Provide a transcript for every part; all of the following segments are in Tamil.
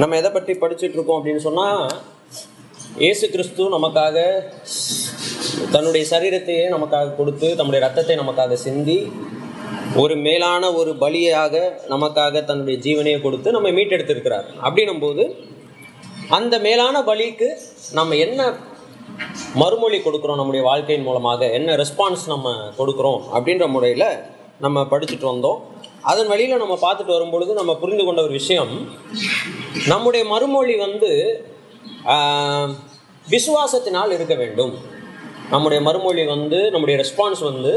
நம்ம எதை பற்றி படிச்சுட்டு இருக்கோம் அப்படின்னு சொன்னால் இயேசு கிறிஸ்து நமக்காக தன்னுடைய சரீரத்தையே நமக்காக கொடுத்து தன்னுடைய ரத்தத்தை நமக்காக சிந்தி ஒரு மேலான ஒரு பலியாக நமக்காக தன்னுடைய ஜீவனையை கொடுத்து நம்ம மீட்டெடுத்திருக்கிறார். அப்படின்னும்போது அந்த மேலான பலிக்கு நம்ம என்ன மறுமொழி கொடுக்குறோம்? நம்முடைய வாழ்க்கையின் மூலமாக என்ன ரெஸ்பான்ஸ் நம்ம கொடுக்குறோம்? அப்படின்ற முறையில் நம்ம படிச்சுட்டு வந்தோம். அதன் வழியில் நம்ம பார்த்துட்டு வரும்பொழுது நம்ம புரிந்து கொண்ட ஒரு விஷயம். நம்முடைய மறுமொழி வந்து விசுவாசத்தினால் இருக்க வேண்டும். நம்முடைய மறுமொழி வந்து நம்முடைய ரெஸ்பான்ஸ் வந்து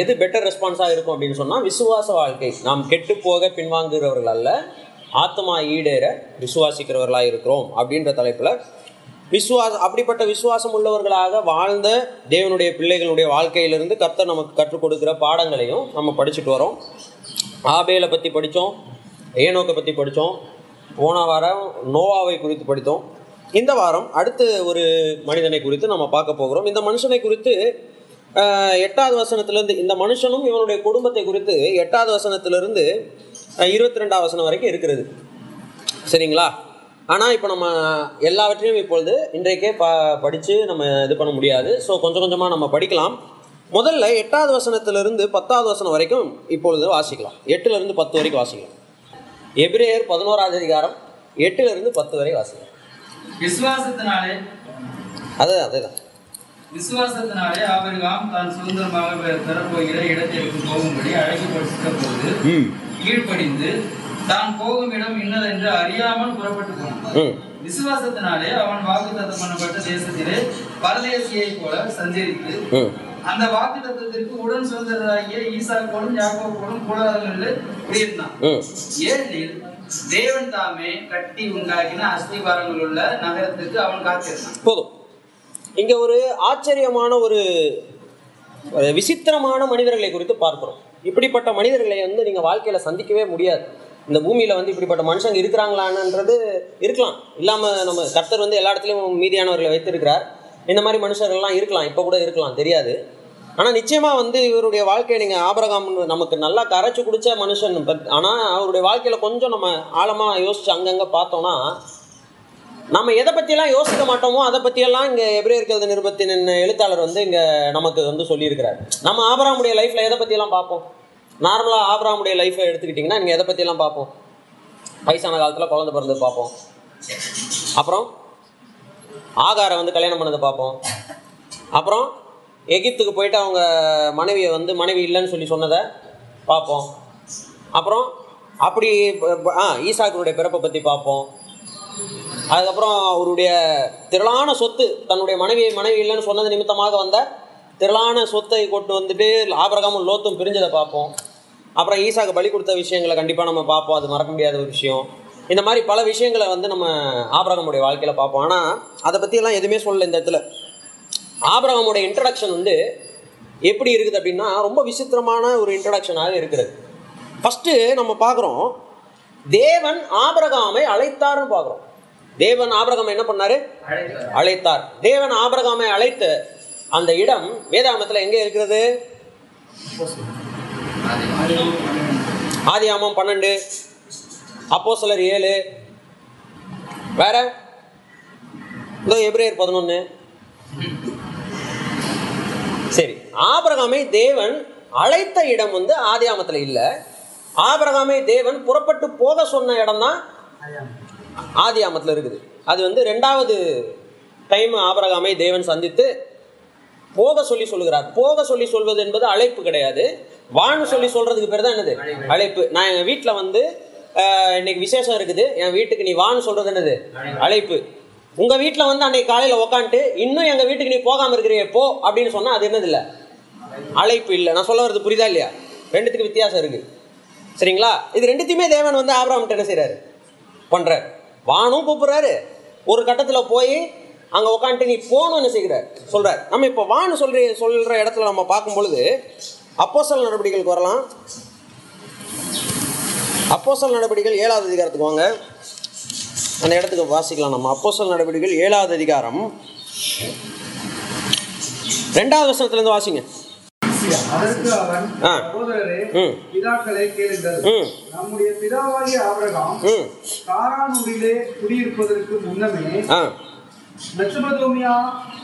எது பெட்டர் ரெஸ்பான்ஸாக இருக்கும் அப்படின்னு சொன்னால் விசுவாச வாழ்க்கை. நாம் கெட்டு போக பின்வாங்குகிறவர்கள் அல்ல ஆத்மா ஈடேற விசுவாசிக்கிறவர்களாக இருக்கிறோம் அப்படின்ற தலைப்பில் விசுவாசம் அப்படிப்பட்ட விசுவாசம் உள்ளவர்களாக வாழ்ந்த தேவனுடைய பிள்ளைகளுடைய வாழ்க்கையிலிருந்து கர்த்தர் நமக்கு கற்றுக் கொடுக்குற பாடங்களையும் நம்ம படிச்சுட்டு வரோம். ஆபேலை பற்றி படித்தோம் ஏனோக்கை பற்றி படித்தோம் போன வாரம் நோவாவை குறித்து படித்தோம். இந்த வாரம் அடுத்து ஒரு மனிதனை குறித்து நம்ம பார்க்க போகிறோம். இந்த மனுஷனை குறித்து எட்டாவது வசனத்திலேருந்து இந்த மனுஷனும் இவனுடைய குடும்பத்தை குறித்து எட்டாவது வசனத்திலிருந்து இருபத்தி ரெண்டாவது வசனம் வரைக்கும் இருக்கிறது. சரிங்களா? ஆனால் இப்போ நம்ம எல்லாவற்றையும் இப்பொழுது இன்றைக்கே ப படித்து நம்ம இது பண்ண முடியாது. ஸோ கொஞ்சம் கொஞ்சமாக நம்ம படிக்கலாம். முதல்ல எட்டாவது வசனத்திலிருந்து பத்தாவது வசனம் வரைக்கும் இப்பொழுது வாசிக்கலாம். எட்டுலேருந்து பத்து வரைக்கும் வாசிக்கலாம். எபிரேயர் பதினோராவது அதிகாரம் எட்டுலேருந்து பத்து வரை வாசிக்கலாம். விசுவாசத்தினாலே அது அதே தான் விசுவாசத்தினாலே ஆபிரகாம் தான் சுதந்திரமாக பெறப்போகிற இடத்திற்கு போகும்படி அழைக்கப்பட்ட போது கீழ்ப்படிந்து தான் போகும் இடம் இன்னதென்று அறியாமல் புறப்பட்டு போனான். விசுவாசத்தினாலே அவன் வாக்குத்தத்தம் பண்ணப்பட்ட தேசத்திலே பரதேசியைப் போல சஞ்சரித்து அந்த வாக்குத்தத்தத்திற்கு உடன் சுதந்திரராகிய ஈசாக்கோடும் யாக்கோக்கோடும் கூடாரங்களில் குடியிருந்தான் ஏனெனில் தேவன் தாமே கட்டி உண்டாக்கின அஸ்திபாரங்கள் உள்ள நகரத்துக்கு அவன் காத்திருந்தான். போதும். இங்கே ஒரு ஆச்சரியமான ஒரு விசித்திரமான மனிதர்களை குறித்து பார்க்கிறோம். இப்படிப்பட்ட மனிதர்களை வந்து நீங்கள் வாழ்க்கையில் சந்திக்கவே முடியாது. இந்த பூமியில் வந்து இப்படிப்பட்ட மனுஷங்க இருக்கிறாங்களான்றது இருக்கலாம். இல்லாமல் நம்ம கர்த்தர் வந்து எல்லா இடத்துலையும் மீதியானவர்களை வைத்திருக்கிறார். இந்த மாதிரி மனுஷர்கள்லாம் இருக்கலாம். இப்போ கூட இருக்கலாம். தெரியாது. ஆனால் நிச்சயமாக வந்து இவருடைய வாழ்க்கையை நீங்கள் ஆபரகாம் நமக்கு நல்லா கரைச்சி குடித்த மனுஷன். பட் ஆனால் அவருடைய வாழ்க்கையில் கொஞ்சம் நம்ம ஆழமாக யோசிச்சு அங்கங்கே பார்த்தோம்னா நம்ம எதை பற்றியெல்லாம் யோசிக்க மாட்டோமோ அதை பற்றியெல்லாம் இங்கே எபிரேயர்கள் நிருபத்தின் எழுத்தாளர் வந்து இங்கே நமக்கு வந்து சொல்லியிருக்கிறார். நம்ம ஆபராமுடைய லைஃப்பில் எதை பற்றியெல்லாம் பார்ப்போம்? நார்மலாக ஆப்ராமுடைய லைஃப்பை எடுத்துக்கிட்டிங்கன்னா நீங்கள் எதை பற்றிலாம் பார்ப்போம்? வயசான காலத்தில் குழந்தை பிறந்தது பார்ப்போம். அப்புறம் ஆகாரை வந்து கல்யாணம் பண்ணதை பார்ப்போம். அப்புறம் எகிப்துக்கு போயிட்டு அவங்க மனைவியை வந்து மனைவி இல்லைன்னு சொல்லி சொன்னதை பார்ப்போம். அப்புறம் அப்படி ஆ ஈசாக்கருடைய பிறப்பை பற்றி பார்ப்போம். அதுக்கப்புறம் அவருடைய திரளான சொத்து தன்னுடைய மனைவியை மனைவி இல்லைன்னு சொன்னது நிமித்தமாக வந்த திரளான சொத்தை கொண்டு வந்துட்டு ஆபரகமும் லோத்தும் பிரிஞ்சதை பார்ப்போம். அப்புறம் ஈசாக்கு பலி கொடுத்த விஷயங்களை கண்டிப்பாக நம்ம பார்ப்போம். அது மறக்க முடியாத ஒரு விஷயம். இந்த மாதிரி பல விஷயங்களை வந்து நம்ம ஆபரகமுடைய வாழ்க்கையில் பார்ப்போம். ஆனால் அதை பற்றியெல்லாம் எதுவுமே சொல்லல இந்த இடத்துல. ஆபரகமுடைய இன்ட்ரடக்ஷன் வந்து எப்படி இருக்குது அப்படின்னா ரொம்ப விசித்திரமான ஒரு இன்ட்ரடக்ஷனாக இருக்கிறது. ஃபஸ்ட்டு நம்ம பார்க்குறோம் தேவன் ஆபரகாமை அழைத்தார்னு பார்க்குறோம். தேவன் ஆபரகாமை என்ன பண்ணார்? அழைத்தார் அழைத்தார். தேவன் ஆபரகாமை அழைத்த அந்த இடம் வேதாகமத்தில் எங்கே இருக்கிறது? ஆதி ஆமாம் பன்னெண்டு அப்போ சிலர் ஏழு. வேற? இதோ எப்ரேர் பதினொன்று சரி ஆபரகாமை தேவன் அழைத்த இடம் வந்து ஆதியாமத்தில் இல்லை. ஆபரகாமை தேவன் புறப்பட்டு போக சொன்ன இடம் தான் ஆதியாமத்தில் இருக்குது. அது வந்து ரெண்டாவது டைம் ஆபரகாமை தேவன் சந்தித்து போக சொல்லி சொல்லுகிறார். போக சொல்லி சொல்வது என்பது அழைப்பு கிடையாது. வான்னு சொல்லி சொல்றதுக்கு பேர் தான் என்னது? அழைப்பு. நான் என் வீட்டில் வந்து இன்னைக்கு விசேஷம் இருக்குது. என் வீட்டுக்கு நீ வான்னு சொல்றது என்னது? அழைப்பு. உங்க வீட்டில் வந்து அன்னைக்கு காலையில் உக்காந்துட்டு இன்னும் எங்க வீட்டுக்கு நீ போகாம இருக்கிறியே போ அப்படின்னு சொன்னா அது என்னது இல்ல? அழைப்பு இல்லை. நான் சொல்ல வர்றது புரியுதா இல்லையா? ரெண்டுத்துக்கு வித்தியாசம் இருக்கு. சரிங்களா? இது ரெண்டுத்தையுமே தேவன் வந்து ஆபராம் என்ன செய்யறாரு பண்றாரு. வானும் கூப்பிடுறாரு. ஒரு கட்டத்தில் போய் அங்கே உட்காந்துட்டு நீ போகணும் என்ன செய்கிறார்? சொல்கிறார் நம்ம இப்போ வான்னு சொல்கிற சொல்கிற இடத்துல நம்ம பார்க்கும் பொழுது அப்போஸ்தல நடவடிக்கைகளுக்கு வரலாம் அப்போஸ்தல நடவடிக்கைகள் ஏழாவது அதிகாரத்துக்கு வாங்க. அந்த இடத்துக்கு வாசிக்கலாம் நம்ம. அப்போஸ்தல நடவடிக்கைகள் ஏழாவது அதிகாரம். ரெண்டாவது வருஷத்துலேருந்து வாசிங்க. அதற்கு அவன். சகோதரரே. பிதாக்களை கேளுங்கள். நம்முடைய பிதாவாகிய ஆபிரகாம் காரானூரிலே குடியிருப்பதற்கு முன்னமே ஆ மெசபதோமியா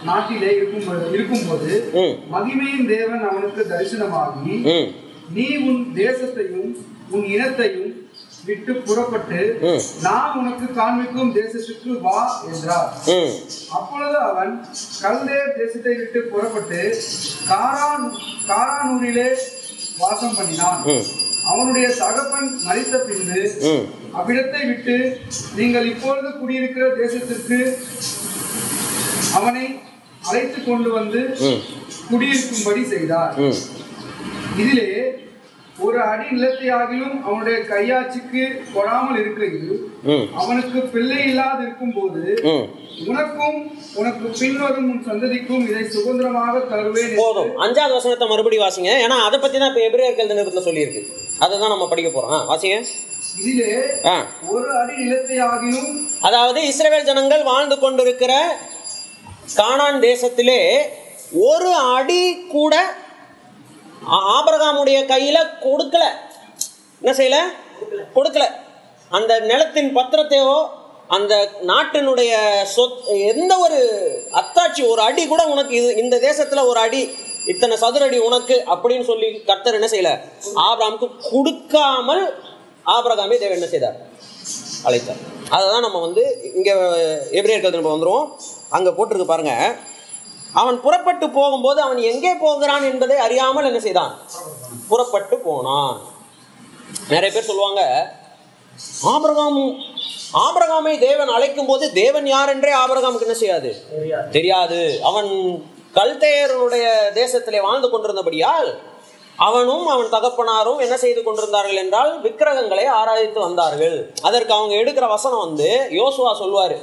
நாட்டிலே இருக்கும் இருக்கும்போது மகிமையின் தேவன் அவனுக்கு தரிசனமாகி நீ உன் தேசத்தையும் உன் இனத்தையும் விட்டு புறப்பட்டு. நான் உனக்கு காண்பிக்கும் தேசத்துக்கு வா என்றார். அப்பொழுது அவன் கல்தேர் தேசத்தை விட்டு புறப்பட்டு காரான் காரானூரிலே வாசம் பண்ணினான். அவனுடைய தகப்பன் மரித்த பின்பு அவ்விடத்தை விட்டு நீங்கள் இப்பொழுது குடியிருக்கிற தேசத்திற்கு அவனை அழைத்து கொண்டு வந்து குடியிருக்கும்படி செய்தார். இதிலே ஒரு அடி நிலத்தை ஆகிலும் அவனுடைய கையாட்சிக்கு கொடாமல் இருக்கையில் ம். அவனுக்கு பிள்ளை இல்லாது இருக்கும்போது ம். உனக்கும் உனக்கு பின்வரும் உன் சந்ததிக்கும் இதை சுதந்திரமாக தருவேன் போதும். அஞ்சாவது வசனத்தை மறுபடி வாசிங்க. ஏன்னா அதை பற்றி தான் இப்போ எபிரேயர்கள் நிருபத்தில் சொல்லியிருக்கு. அதை தான் நம்ம படிக்க போகிறோம் ஆ வாசிங்க. இதிலே ஒரு அடி நிலத்தை அதாவது இஸ்ரவேல் ஜனங்கள் வாழ்ந்து கொண்டிருக்கிற கானான் தேசத்திலே ஒரு அடி கூட ஆபரகாமுடைய ஆபிரகாமுடைய கையில கொடுக்கல. என்ன செய்யல? கொடுக்கல. அந்த நிலத்தின் பத்திரத்தையோ அந்த நாட்டினுடைய சொத் எந்த ஒரு அத்தாட்சி ஒரு அடி கூட உனக்கு இது இந்த தேசத்துல ஒரு அடி இத்தனை சதுரடி உனக்கு அப்படின்னு சொல்லி கர்த்தர் என்ன செய்யல? ஆபிரகாமுக்கு கொடுக்காமல் ஆபிரகாமே தேவன் என்ன செய்தார்? அழைத்தார். அதை தான் நம்ம வந்து இங்கே எபிரேயர்கள் நம்ம வந்துடுவோம் அங்கே போட்டிருக்கு பாருங்க. அவன் புறப்பட்டு போகும்போது அவன் எங்கே போகிறான் என்பதை அறியாமல் என்ன செய்தான்? புறப்பட்டு போனான். நிறைய பேர் சொல்லுவாங்க ஆபிரகாம் ஆபிரகாமை தேவன் அழைக்கும் போது தேவன் யார் என்றே ஆபிரகாமுக்கு என்ன செய்யாது? தெரியாது. அவன் கல்தேயருடைய தேசத்திலே வாழ்ந்து கொண்டிருந்தபடியால் அவனும் அவன் தகப்பனாரும் என்ன செய்து கொண்டிருந்தார்கள் என்றால் விக்கிரகங்களை ஆராய்த்து வந்தார்கள். அதற்கு அவங்க எடுக்கிற வசனம் வந்து யோசுவா சொல்லுவாரு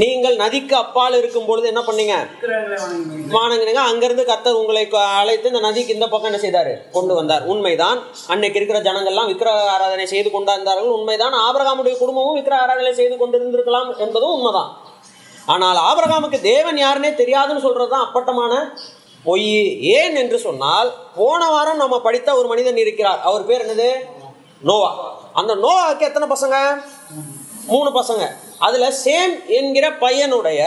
நீங்கள் நதிக்கு அப்பால் இருக்கும் பொழுது என்ன பண்ணீங்க? வானங்கினீங்க அங்கிருந்து கர்த்தர் உங்களை அழைத்து இந்த நதிக்கு இந்த பக்கம் என்ன செய்தார்? கொண்டு வந்தார். உண்மைதான். அன்னைக்கு இருக்கிற ஜனங்கள்லாம் விக்கிர ஆராதனை செய்து கொண்டாந்தார்கள் உண்மைதான். ஆபரகாமுடைய குடும்பமும் விக்கிர ஆராதனை செய்து கொண்டிருந்திருக்கலாம் என்பதும் உண்மைதான். ஆனால் ஆபரகாமுக்கு தேவன் யாருன்னே தெரியாதுன்னு சொல்றதுதான் அப்பட்டமான பொய். ஏன் என்று சொன்னால் போன வாரம் நம்ம படித்த ஒரு மனிதன் இருக்கிறார். அவர் பேர் என்னது? நோவா. அந்த நோவாவுக்கு எத்தனை பசங்க? மூணு பசங்க. அதில் சேம் என்கிற பையனுடைய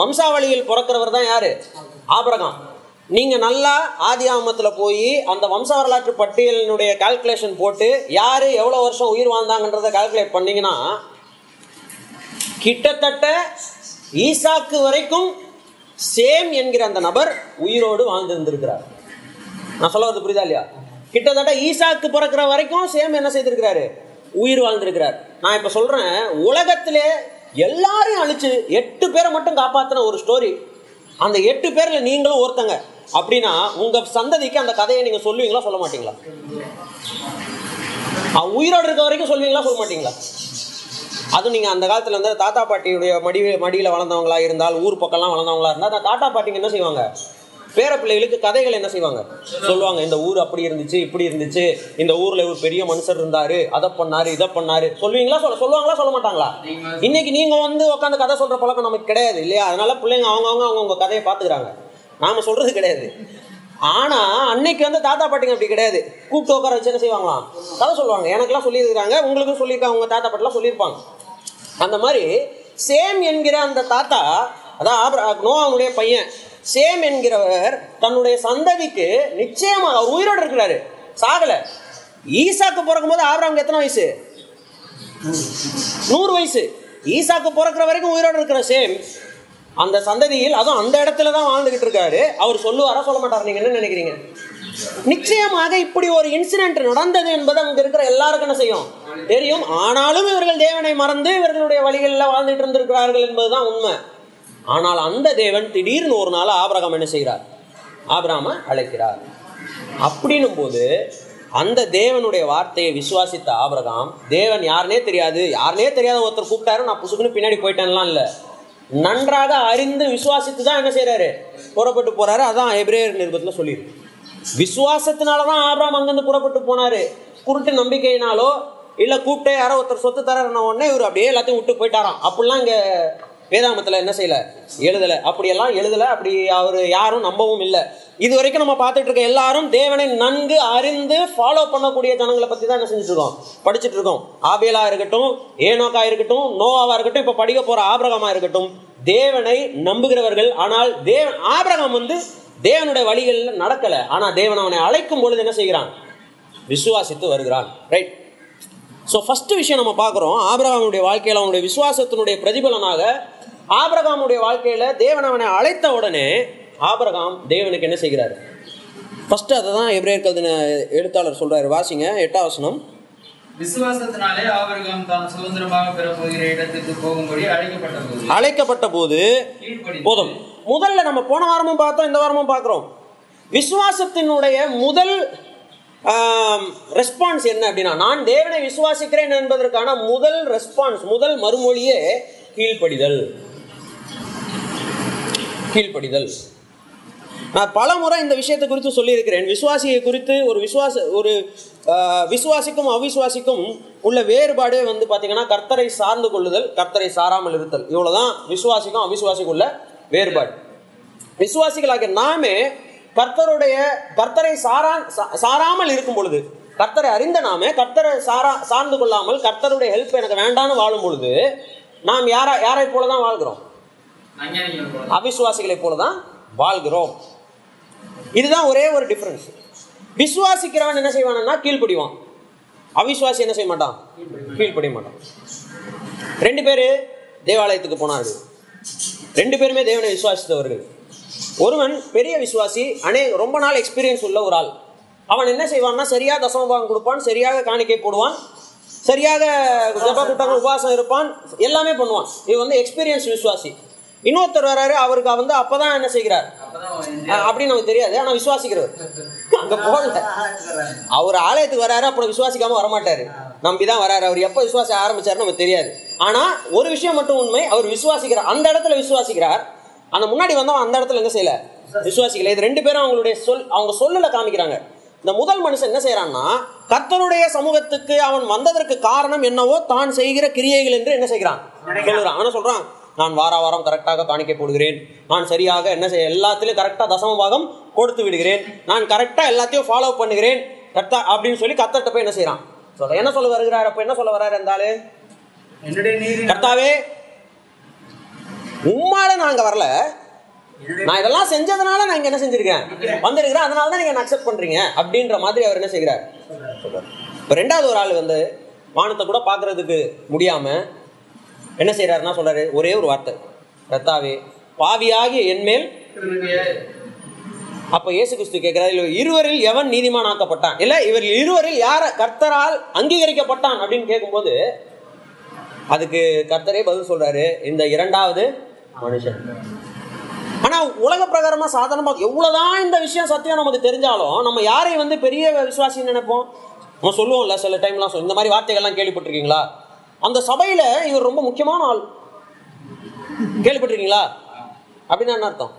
வம்சாவளியில் பிறக்கிறவர் தான் யார்? ஆபரகம். நீங்கள் நல்லா ஆதி ஆமத்தில் போய் அந்த வம்ச வரலாற்று பட்டியலினுடைய கால்குலேஷன் போட்டு யார் எவ்வளோ வருஷம் உயிர் வாழ்ந்தாங்கன்றத கால்குலேட் பண்ணிங்கன்னா கிட்டத்தட்ட ஈசாக்கு வரைக்கும் சேம் என்கிற அந்த நபர் உயிரோடு வாழ்ந்திருந்திருக்கிறார். நான் சொல்ல வரது புரியுதா இல்லையா? கிட்டத்தட்ட ஈசாக்கு பிறக்கிற வரைக்கும் சேம் என்ன செய்திருக்கிறாரு? உயிர் வாழ்ந்திருக்கிறார். நான் இப்போ சொல்கிறேன் உலகத்திலே எல்லாரையும் அழிச்சு எட்டு பேரை மட்டும் காப்பாற்றின ஒரு ஸ்டோரி அந்த எட்டு பேரில் நீங்களும் ஒருத்தங்க. அப்படின்னா உங்க சந்ததிக்கு அந்த கதையை நீங்க சொல்லுவீங்களா சொல்ல மாட்டீங்களா? அவன் உயிரோடு இருக்க வரைக்கும் சொல்லுவீங்களா சொல்ல மாட்டீங்களா? அதுவும் நீங்கள் அந்த காலத்தில் வந்து தாத்தா பாட்டியுடைய மடி மடியில் வளர்ந்தவங்களா இருந்தால் ஊர் பக்கம்லாம் வளர்ந்தவங்களா இருந்தால் அந்த தாத்தா பாட்டிங்க என்ன செய்வாங்க? பேர பிள்ளைகளுக்கு கதைகள் என்ன செய்வாங்க? சொல்லுவாங்க இந்த ஊர் அப்படி இருந்துச்சு இப்படி இருந்துச்சு இந்த ஊர்ல ஒரு பெரிய மனுஷர் இருந்தாரு அதை பண்ணாரு இதை பண்ணாரு. சொல்லுவீங்களா? சொல்ல சொல்லுவாங்களா? சொல்ல மாட்டாங்களா? இன்னைக்கு நீங்க வந்து உட்காந்து கதை சொல்ற பழக்கம் நமக்கு கிடையாது இல்லையா? அதனால பிள்ளைங்க அவங்கவுங்க அவங்கவுங்க கதையை பாத்துக்கிறாங்க நாம சொல்றது கிடையாது. ஆனா அன்னைக்கு வந்து தாத்தா பாட்டிங்க அப்படி கிடையாது. கூப்பிட்டு உட்கார வச்சு என்ன செய்வாங்களாம்? கதை சொல்லுவாங்க. எனக்கெல்லாம் சொல்லியிருக்காங்க உங்களுக்கும் சொல்லியிருக்காங்க உங்க தாத்தா பாட்டிலாம் சொல்லியிருப்பாங்க. அந்த மாதிரி சேம் என்கிற அந்த தாத்தா அதான் ஆபிர- நோவாவுடைய பையன் சேம் என்கிறவர் தன்னுடைய சந்ததிக்கு நிச்சயமாக அவர் உயிரோடு இருக்கிறாரு. சாகல. ஈசாக்கு பிறக்கும் போது ஆபிரகாமுக்கு எத்தனை வயசு? நூறு வயசு. ஈசாக்கு பிறக்கிற வரைக்கும் உயிரோடு இருக்கிற சேம். அந்த சந்ததியில் அதுவும் அந்த இடத்துல தான் வாழ்ந்துகிட்டு இருக்காரு. அவர் சொல்லுவாரா சொல்ல மாட்டார்? நீங்க என்ன நினைக்கிறீங்க? நிச்சயமாக இப்படி ஒரு இன்சிடென்ட் நடந்தது என்பது அங்க இருக்கிற எல்லாருக்கும் என்ன செய்யும்? தெரியும். ஆனாலும் இவர்கள் தேவனை மறந்து இவர்களுடைய வழிகளில் வாழ்ந்துட்டு இருந்திருக்கிறார்கள் என்பதுதான் உண்மை. ஆனால் அந்த தேவன் திடீர்னு ஒரு நாள் ஆபிரகாம் என்ன செய்கிறார்? ஆபிராம அழைக்கிறார். அப்படின்னும் போது அந்த தேவனுடைய வார்த்தையை விசுவாசித்த ஆபிரகாம் தேவன் யாருனே தெரியாது. யாருனே தெரியாத ஒருத்தர் கூப்பிட்டாரு. நான் புசுக்குன்னு பின்னாடி போயிட்டேன்லாம் இல்லை. நன்றாக அறிந்து விசுவாசித்து தான் என்ன செய்கிறாரு புறப்பட்டு போகிறாரு அதான் எப்ரேயர் நிருபத்தில் சொல்லியிருக்கு. விசுவாசத்தினால தான் ஆபராம் அங்கேருந்து புறப்பட்டு போனார். குருட்டு நம்பிக்கையினாலோ இல்லை கூப்பிட்டே யாரோ ஒருத்தர் சொத்து தரன உடனே இவர் அப்படியே எல்லாத்தையும் விட்டு போயிட்டாராம். அப்படிலாம் இங்கே வேதாமத்தில் என்ன செய்யல? எழுதலை. அப்படியெல்லாம் எழுதலை. அப்படி அவர் யாரும் நம்பவும் இல்லை. இது வரைக்கும் நம்ம பார்த்துட்டு இருக்க எல்லாரும் தேவனை நன்கு அறிந்து ஃபாலோ பண்ணக்கூடிய ஜனங்களை பற்றி தான் என்ன செஞ்சுட்டு இருக்கோம்? படிச்சுட்டு இருக்கோம். ஆபேலா இருக்கட்டும் ஏனோக்கா இருக்கட்டும் நோவாவா இருக்கட்டும் இப்போ படிக்க போகிற ஆபிரகமாக இருக்கட்டும் தேவனை நம்புகிறவர்கள். ஆனால் தேவன் ஆபிரகம் வந்து தேவனுடைய வழிகளில் நடக்கலை. ஆனால் தேவன் அவனை அழைக்கும் பொழுது என்ன செய்கிறான்? விசுவாசித்து வருகிறான். ரைட் ஸோ ஃபஸ்ட்டு விஷயம் நம்ம பார்க்குறோம். ஆபிரகாமுடைய வாழ்க்கையில் அவனுடைய விசுவாசத்தினுடைய பிரதிபலனாக ஆபிரகாமுடைய வாழ்க்கையில் தேவன் அவனை அழைத்த உடனே ஆபிரகாம் தேவனுக்கு என்ன செய்கிறார்? ஃபர்ஸ்ட் அதை தான் எப்ரேயர் கல்தின எழுத்தாளர் சொல்றாரு. வாசிங்க. எட்டாம் வசனம். விசுவாசத்தினாலே ஆபிரகாம் தான் சுதந்திரமாக பெறப்போகிற இடத்துக்கு போகும்படி அழைக்கப்பட்ட போது அழைக்கப்பட்ட போது போதும். முதல்ல நம்ம போன வாரமும் பார்த்தோம் இந்த வாரமும் பார்க்குறோம். விசுவாசத்தினுடைய முதல் ரெஸ்பான்ஸ் என்ன அப்படின்னா நான் தேவனை விசுவாசிக்கிறேன் என்பதற்கான முதல் ரெஸ்பான்ஸ் முதல் மறுமொழியே கீழ்ப்படிதல். கீழ்ப்படிதல். நான் பல முறை இந்த விஷயத்தை குறித்து சொல்லியிருக்கிறேன். விசுவாசியை குறித்து ஒரு விசுவாச ஒரு விசுவாசிக்கும் அவிசுவாசிக்கும் உள்ள வேறுபாடே வந்து பார்த்தீங்கன்னா கர்த்தரை சார்ந்து கொள்ளுதல் கர்த்தரை சாராமல் இருத்தல். இவ்வளோதான் விசுவாசிக்கும் அவிசுவாசிக்கும் உள்ள வேறுபாடு. விசுவாசிகளாக நாமே கர்த்தருடைய கர்த்தரை சாரா சா- சாராமல் இருக்கும் பொழுது கர்த்தரை அறிந்த நாமே கர்த்தரை சாரா சார்ந்து கொள்ளாமல் கர்த்தருடைய ஹெல்ப் எனக்கு வேண்டான்னு வாழும் பொழுது நாம் யாரா யாரை போல தான் வாழ்கிறோம்? அவிசுவாசிகளை போலதான் அவிசுவாசிகளைப் போல தான் வாழ்கிறோம். இதுதான் ஒரே ஒரு டிஃபரன்ஸ் விசுவாசிக்கிறவன் என்ன செய்வான்னா கீழ்ப்படிவான். அவிசுவாசி என்ன செய்ய மாட்டான்? கீழ்ப்படிய மாட்டான். ரெண்டு பேர் தேவாலயத்துக்கு போனார்கள். ரெண்டு பேருமே தேவனை விசுவாசித்தவர்கள். ஒருவன் பெரிய விசுவாசி அனே ரொம்ப நாள் எக்ஸ்பீரியன்ஸ் உள்ள ஒரு ஆள். அவன் என்ன செய்வான்னா சரியாக தசமபாகம் கொடுப்பான் சரியாக காணிக்கை போடுவான் சரியாக ஜப கூட்டங்கள் உபவாசம் இருப்பான் எல்லாமே பண்ணுவான். இது வந்து எக்ஸ்பீரியன்ஸ் விசுவாசி. இன்னொருத்தர் வராரு அவருக்கு வந்து அப்பதான் என்ன செய்கிறார்? அவன் அப்படின்னு நமக்கு தெரியாது. ஆனா விசுவாசிக்கிறவர். அங்க போகல. அவர் ஆலயத்துக்கு வராரு அப்புறம் விசுவாசிக்காம வரமாட்டாரு. நம்பி தான் வராரு. அவர் எப்போ விசுவாசம் ஆரம்பிச்சாருன்னு நமக்கு தெரியாது. ஆனா ஒரு விஷயம் மட்டும் உண்மை. அவர் விசுவாசிக்கிறார் அந்த இடத்துல விசுவாசிக்கிறார். அந்த முன்னாடி வந்தவன் அந்த இடத்துல என்ன செய்யல? விசுவாசிக்கல. இது ரெண்டு பேரும் அவங்களுடைய சொல் அவங்க சொல்லல காமிக்கிறாங்க. இந்த முதல் மனுஷன் என்ன செய்யறான்னா கர்த்தருடைய சமூகத்துக்கு அவன் வந்ததற்கு காரணம் என்னவோ தான் செய்கிற கிரியைகள் என்று என்ன செய்கிறான்? சொல்லுறான். ஆனா சொல்றான் நான் வார வாரம் கரெக்டாக காணிக்கை போடுகிறேன். நான் சரியாக என்ன செய்ய எல்லாத்திலும் கரெக்டாக தசம பாகம் கொடுத்து விடுகிறேன். நான் கரெக்டாக எல்லாத்தையும் ஃபாலோ பண்ணுகிறேன். கரெக்டா அப்படின்னு சொல்லி கத்தட்ட போய் என்ன செய்றான்? சொல்ற என்ன சொல்ல வருகிறார்? அப்போ என்ன சொல்ல வர்றாரு நீதி கர்த்தாவே உம்மால நான் அங்க வரல. நான் இதெல்லாம் செஞ்சதுனால நான் இங்க என்ன செஞ்சிருக்கேன்? வந்திருக்கிறேன் அதனால தான் நீங்க அக்செப்ட் பண்றீங்க? அப்படின்ற மாதிரி அவர் என்ன செய்கிறார்? இப்போ ரெண்டாவது ஒரு ஆள் வந்து வானத்தை கூட பார்க்கறதுக்கு முடியாம என்ன செய்யறாருன்னா சொல்றாரு ஒரே ஒரு வார்த்தை. கர்த்தாவே பாவியாகிய என்மேல் அப்ப இயேசு கிறிஸ்து கேட்கிறார் இருவரில் எவன் நீதிமான் ஆக்கப்பட்டான் இல்ல இவர் இருவரில் யார கர்த்தரால் அங்கீகரிக்கப்பட்டான்? அப்படின்னு கேட்கும்போது அதுக்கு கர்த்தரே பதில் சொல்றாரு இந்த இரண்டாவது மனுஷன். ஆனா உலக பிரகாரமா சாதாரணமா எவ்வளவுதான் இந்த விஷயம் சத்தியம் நமக்கு தெரிஞ்சாலும் நம்ம யாரை வந்து பெரிய விசுவாசின்னு நினைப்போம்? நம்ம சொல்லுவோம்ல சில டைம்லாம் சொல்லுவோம் இந்த மாதிரி வார்த்தைகள்லாம் கேள்விப்பட்டிருக்கீங்களா? அந்த சபையில இவர் ரொம்ப முக்கியமான ஆள். கேள்விப்பட்டிருக்கீங்களா? அப்படின்னா என்ன அர்த்தம்?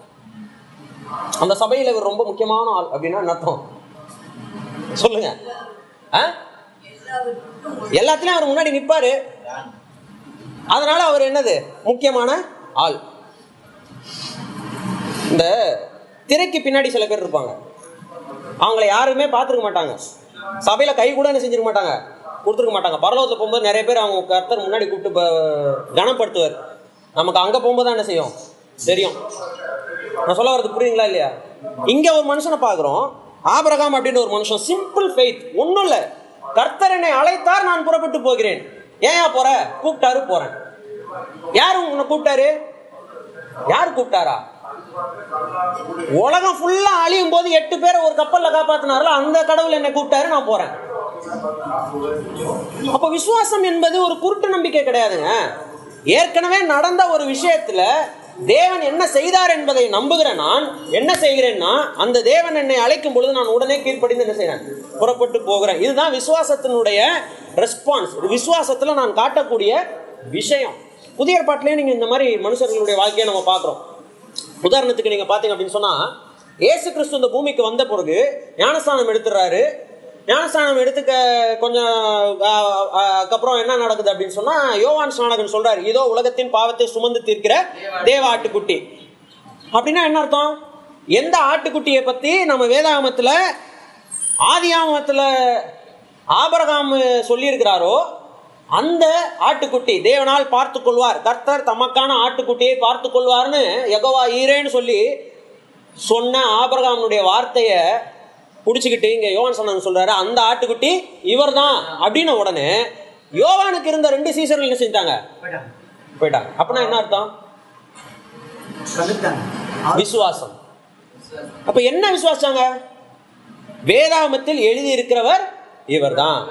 அந்த சபையில இவர் ரொம்ப முக்கியமான ஆள் அப்படின்னா என்ன அர்த்தம்? சொல்லுங்க. ஆ? எல்லாத்துலயும் அவர் முன்னாடி நிப்பாரு. அதனால அவர் என்னது? முக்கியமான ஆள். இந்த திரைக்கு பின்னாடி சில பேர் இருப்பாங்க. அவங்கள யாருமே பார்த்துருக்க மாட்டாங்க. சபையில கை கூட என்ன செஞ்சிருக்க மாட்டாங்க? கொடுத்துருக்க மாட்டாங்க. பரலோகத்தில் போகும்போது நிறைய பேர் அவங்க கர்த்தர் முன்னாடி கூப்பிட்டு கனப்படுத்துவார். நமக்கு அங்கே போகும்போது தான் என்ன செய்யும்? தெரியும். நான் சொல்ல வரது புரியுங்களா இல்லையா? இங்கே ஒரு மனுஷனை பார்க்குறோம். ஆபிரகாம் அப்படின்னு ஒரு மனுஷன் சிம்பிள் ஃபெய்த் ஒன்றும் இல்லை. கர்த்தர் என்னை அழைத்தார் நான் புறப்பட்டு போகிறேன். ஏன் போற? கூப்பிட்டாரு போறேன். யார் உன்னை கூப்பிட்டாரு? யார் கூப்பிட்டாரா? உலகம் ஃபுல்லா அழியும் போது எட்டு பேரை ஒரு கப்பல்ல காப்பாத்தினாரோ அந்த கடவுள் என்னை கூப்பிட்டாரு நான் போறேன். அப்ப விசுவாசம் என்பது ஒரு குருட்டு நம்பிக்கை கிடையாதுங்க. ஏற்கனவே நடந்த ஒரு விஷயத்துல தேவன் என்ன செய்தார் என்பதை நம்புகிற நான். என்ன செய்கிறேன்னா அந்த தேவன் என்னை அழைக்கும் பொழுது நான் உடனே கீழ்ப்படிந்து என்ன செய்கிறேன் புறப்பட்டு போகிறேன். இதுதான் விசுவாசத்தினுடைய ரெஸ்பான்ஸ் விசுவாசத்துல நான் காட்டக்கூடிய விஷயம். புதிய பாட்டிலையும் நீங்க இந்த மாதிரி மனுஷர்களுடைய வாழ்க்கையை நம்ம பார்க்குறோம். உதாரணத்துக்கு நீங்கள் பார்த்தீங்க அப்படின்னு சொன்னால் ஏசு கிறிஸ்து இந்த பூமிக்கு வந்த பிறகு ஞானஸ்தானம் எடுத்துடுறாரு. ஞானஸ்தானம் எடுத்துக்க கொஞ்சம் அதுக்கப்புறம் என்ன நடக்குது அப்படின்னு சொன்னால் யோவான் ஸ்நானகன் சொல்கிறார் இதோ உலகத்தின் பாவத்தை சுமந்து தீர்க்கிற தேவ ஆட்டுக்குட்டி. அப்படின்னா என்ன அர்த்தம்? எந்த ஆட்டுக்குட்டியை பற்றி நம்ம வேதாகமத்தில் ஆதியாகமத்துல ஆபரகாம் சொல்லியிருக்கிறாரோ அந்த ஆட்டுக்குட்டி தேவனால் பார்த்து கொள்வார் கர்த்தர் தமக்கான ஆட்டுக்குட்டியை பார்த்து கொள்வார்னு யெகோவா ஈரேன்னு சொல்லி சொன்ன ஆபரகாமனுடைய வார்த்தையை பிடிச்சிக்கிட்டு இங்க யோவான் சொன்னாங்க சொல்றாரு. அந்த ஆட்டுக்குட்டி இவர்தான் அப்படின்ன உடனே யோவானுக்கு இருந்த ரெண்டு சீசர்கள் என்ன செஞ்சாங்க போயிட்டாங்க. அப்படின்னா என்ன அர்த்தம்? விசுவாசம். அப்ப என்ன விசுவாசாங்க வேதாகமத்தில் எழுதி இருக்கிறவர் இவர்தான்.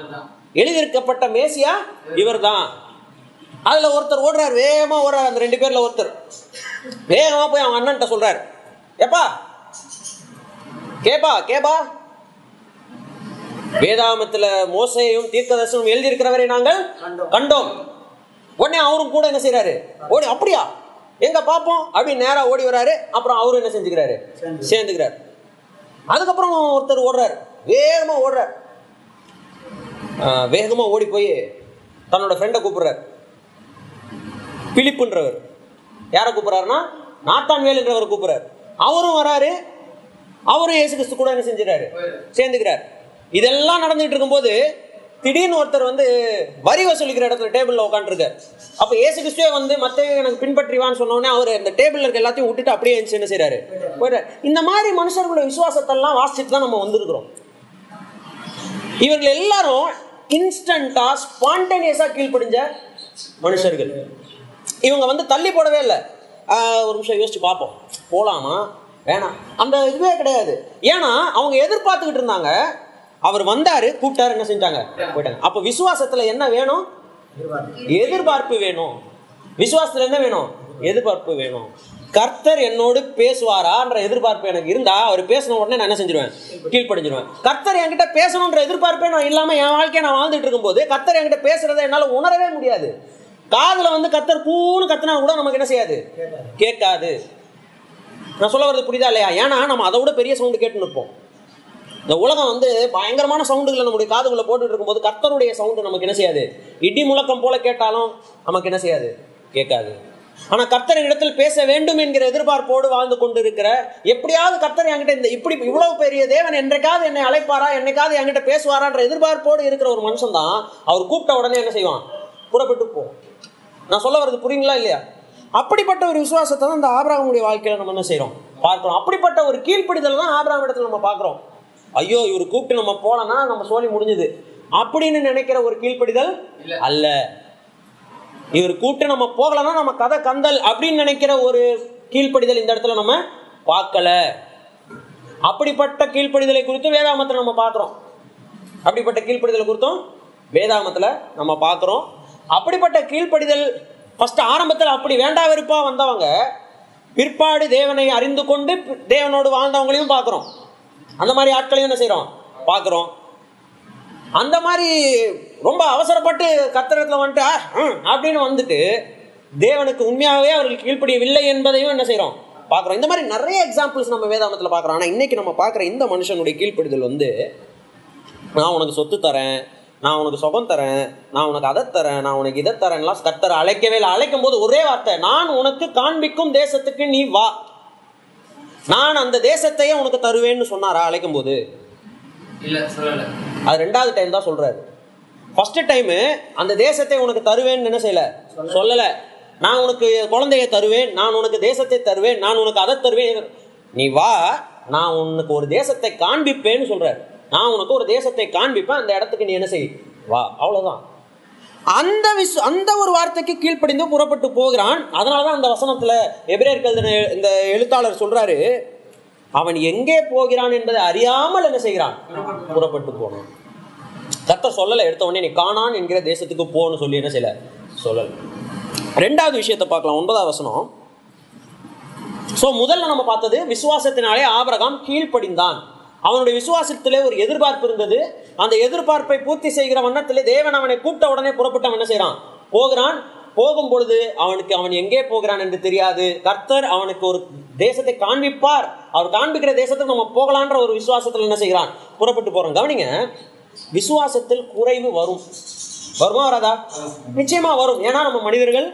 எழுதியிருக்கப்பட்ட மேசியா இவர்தான். அதுல ஒருத்தர் ஓடுறாரு வேகமா ஓடுறாரு அந்த ரெண்டு பேர்ல ஒருத்தர். வேகமா போய் அவங்க அண்ணன்ட்ட சொல்றாரு. ஏப்பா? கேப்பா கேப்பா? வேதாகமத்துல மோசையும் தீர்க்கதர்சனம் எழுதியிருக்கிறவரை நாங்கள் கண்டோம். உடனே அவரும் கூட என்ன செய்றாரு? ஓடி அப்படியா? எங்க பாப்போம்? அப்படின்னு நேரா ஓடி வராரு அப்புறம் அவரும் என்ன செஞ்சுக்கிறாரு? சேர்ந்து. சேர்ந்துக்கிறாரு. அதுக்கப்புறம் ஒருத்தர் ஓடுறாரு. வேகமா ஓடுறாரு. வேகமாக ஓடி போய் தன்னோட ஃப்ரெண்டை கூப்பிடுறாரு. பிலிப்புன்றவர். யாரை கூப்பிட்றாருன்னா நாத்தான் வேலுன்றவர் கூப்பிட்றார். அவரும் வராரு. அவரும் இயேசு கிறிஸ்து கூட என்ன செஞ்சுறாரு சேர்ந்துக்கிறார். இதெல்லாம் நடந்துகிட்டு இருக்கும்போது திடீர்னு ஒருத்தர் வந்து வரி வசூலிக்கிற இடத்துல டேபிளில் உட்காந்துருக்கார் அப்போ இயேசு கிறிஸ்துவே வந்து மற்ற எனக்கு பின்பற்றிவான்னு சொன்னோடனே அவர் இந்த டேபிள் இருக்க எல்லாத்தையும் விட்டுட்டு அப்படியே எழுந்துச்சு என்ன செய்கிறாரு போயிட்டார் இந்த மாதிரி மனுஷர்களுடைய விசுவாசத்தெல்லாம் வாசிச்சுட்டு தான் நம்ம வந்திருக்கிறோம். இவர்கள் எல்லாரும் இன்ஸ்டண்டா ஸ்பான்டேனியஸா கீழ்ப்படிஞ்ச மனுஷர்கள். இவங்க வந்து தள்ளி போடவே இல்லை. ஒரு நிமிஷம் யோசிச்சு பார்ப்போம் போகலாமா வேணாம். அந்த இதுவே கிடையாது. ஏன்னா அவங்க எதிர்பார்த்துக்கிட்டு இருந்தாங்க. அவர் வந்தாரு கூப்பிட்டாரு என்ன செஞ்சாங்க? போயிட்டாங்க. அப்ப விசுவாசத்துல என்ன வேணும்? எதிர்பார்ப்பு வேணும். விசுவாசத்துல என்ன வேணும்? எதிர்பார்ப்பு வேணும். கர்த்தர் என்னோடு பேசுவாரான்ற எதிர்பார்ப்பு எனக்கு இருந்தா அவர் பேசின உடனே நான் என்ன செஞ்சிருவேன்? கீழ்ப்படிஞ்சிருவேன். கர்த்தர் என்கிட்ட பேசணுன்ற எதிர்பார்ப்பே நான் இல்லாம என் வாழ்க்கையை நான் வாழ்ந்துட்டு இருக்கும்போது கர்த்தர் என்கிட்ட பேசுறதை என்னால உணரவே முடியாது. காதுல வந்து கர்த்தர் பூன்னு கத்தினா கூட நமக்கு என்ன செய்யாது? கேட்காது. நான் சொல்ல வர்றது புரியுதா இல்லையா? ஏன்னா நம்ம அதை விட பெரிய சவுண்டு கேட்டுன்னு இருப்போம். இந்த உலகம் வந்து பயங்கரமான சவுண்டுகளை நம்முடைய காதுகளை போட்டுட்டு இருக்கும்போது கர்த்தருடைய சவுண்டு நமக்கு என்ன செய்யாது? இடி முழக்கம் போல கேட்டாலும் நமக்கு என்ன செய்யாது? கேட்காது. ஆனா கர்த்தர் இடத்தில் பேச வேண்டும் என்கிற எதிர்பார்ப்போடு வாழ்ந்து கொண்டு இருக்கிற எப்படியாவது கர்த்தர் என்கிட்ட இந்த இப்படி இவ்வளவு பெரிய தேவன் என்றைக்காவது என்னை அழைப்பாரா என்னைக்காவது என்கிட்ட பேசுவாரான்ற எதிர்பார்ப்போடு இருக்கிற ஒரு மனுஷன் தான் அவர் கூப்பிட்ட உடனே என்ன செய்வான்? புறப்பட்டு போ. நான் சொல்ல வர்றது புரியுங்களா இல்லையா? அப்படிப்பட்ட ஒரு விசுவாசத்தை தான் இந்த ஆபிரகாமுடைய வாழ்க்கையில நம்ம என்ன செய்றோம்? பார்க்கிறோம். அப்படிப்பட்ட ஒரு கீழ்ப்படிதல் தான் ஆபிரகாம் இடத்துல நம்ம பார்க்கிறோம். ஐயோ இவர் கூப்பிட்டு நம்ம போனோம்னா நம்ம சோழி முடிஞ்சுது. அப்படின்னு நினைக்கிற ஒரு கீழ்ப்படிதல். அல்ல. இவர் கூப்பிட்டு நம்ம போகலன்னா நம்ம கதை கந்தல் அப்படின்னு நினைக்கிற ஒரு கீழ்ப்படிதல் இந்த இடத்துல நம்ம பார்க்கல. அப்படிப்பட்ட கீழ்ப்படிதலை குறித்து வேதாமத்தில் நம்ம பார்க்குறோம். அப்படிப்பட்ட கீழ்ப்படிதலை குறித்தும் வேதாமத்தில் நம்ம பார்க்குறோம். அப்படிப்பட்ட கீழ்ப்படிதல் ஃபஸ்ட்டு ஆரம்பத்தில் அப்படி வேண்டா வெறுப்பாக வந்தவங்க பிற்பாடு தேவனை அறிந்து கொண்டு தேவனோடு வாழ்ந்தவங்களையும் பார்க்குறோம். அந்த மாதிரி ஆட்களையும் என்ன செய்கிறோம் பார்க்குறோம். அந்த மாதிரி ரொம்ப அவசரப்பட்டு கத்திரத்தில் வந்துட்டு அப்படின்னு வந்துட்டு தேவனுக்கு உண்மையாகவே அவர்கள் கீழ்ப்படியவில்லை என்பதையும் என்ன செய்கிறோம் பார்க்குறோம். இந்த மாதிரி நிறைய எக்ஸாம்பிள்ஸ் நம்ம வேதாமத்தில் பார்க்குறோம். ஆனால் இன்னைக்கு நம்ம பார்க்குற இந்த மனுஷனுடைய கீழ்ப்படிதல் வந்து நான் உனக்கு சொத்து தரேன் நான் உனக்கு சுகம் தரேன் நான் உனக்கு அதை தரேன் நான் உனக்கு இதை தரேன்லாம் கர்த்தர் அழைக்கவே இல்லை. அழைக்கும் போது ஒரே வார்த்தை நான் உனக்கு காண்பிக்கும் தேசத்துக்கு நீ வா. நான் அந்த தேசத்தையே உனக்கு தருவேன்னு சொன்னாரா அழைக்கும் போது அது ரெண்டாவது டைம் தான் சொல்றாரு. ஃபர்ஸ்ட் டைம் அந்த தேசத்தை உனக்கு தருவேன்னு என்ன செய்யல? சொல்லல. நான் உனக்கு குழந்தைய தருவேன் நான் உனக்கு தேசத்தை தருவேன் நான் உனக்கு அதை தருவேன். நீ வா நான் உனக்கு ஒரு தேசத்தை காண்பிப்பேன்னு சொல்றாரு. நான் உனக்கு ஒரு தேசத்தை காண்பிப்பேன் அந்த இடத்துக்கு நீ என்ன செய்? வா அவ்வளவுதான். அந்த விஸ் அந்த ஒரு வார்த்தைக்கு கீழ்ப்படிந்து புறப்பட்டு போகிறான். அதனால தான் அந்த வசனத்துல எபிரேயர் இந்த எழுத்தாளர் சொல்றாரு அவன் எங்கே போகிறான் என்பதை அறியாமல் என்ன செய்கிறான்? புறப்பட்டு போனான். கத்த சொல்லலை எடுத்த உடனே நீ காணான் என்கிற தேசத்துக்கு போன்னு சொல்லி என்ன செய்யல? சொல்லல். ரெண்டாவது விஷயத்தை பார்க்கலாம் ஒன்பதாவது வசனம். ஸோ முதல்ல நம்ம பார்த்தது விசுவாசத்தினாலே ஆபரகாம் கீழ்ப்படிந்தான். அவனுடைய விசுவாசத்திலே ஒரு எதிர்பார்ப்பு இருந்தது. அந்த எதிர்பார்ப்பை பூர்த்தி செய்கிற வண்ணத்திலே தேவன் அவனை கூப்பிட்ட உடனே புறப்பட்டு அவன் என்ன செய்றான்? போகிறான். போகும் பொழுது அவனுக்கு அவன் எங்கே போகிறான் என்று தெரியாது. கர்த்தர் அவனுக்கு ஒரு தேசத்தை காண்பிப்பார். அவர் காண்பிக்கிற தேசத்துக்கு நம்ம போகலான்ற ஒரு விசுவாசத்தில் என்ன செய்கிறான்? புறப்பட்டு போறோம் கவனிங்க விசுவாசத்தில் குறைவு வரும். வருமா வராதா? நிச்சயமா வரும். ஏன்னா நம்ம மனிதர்கள்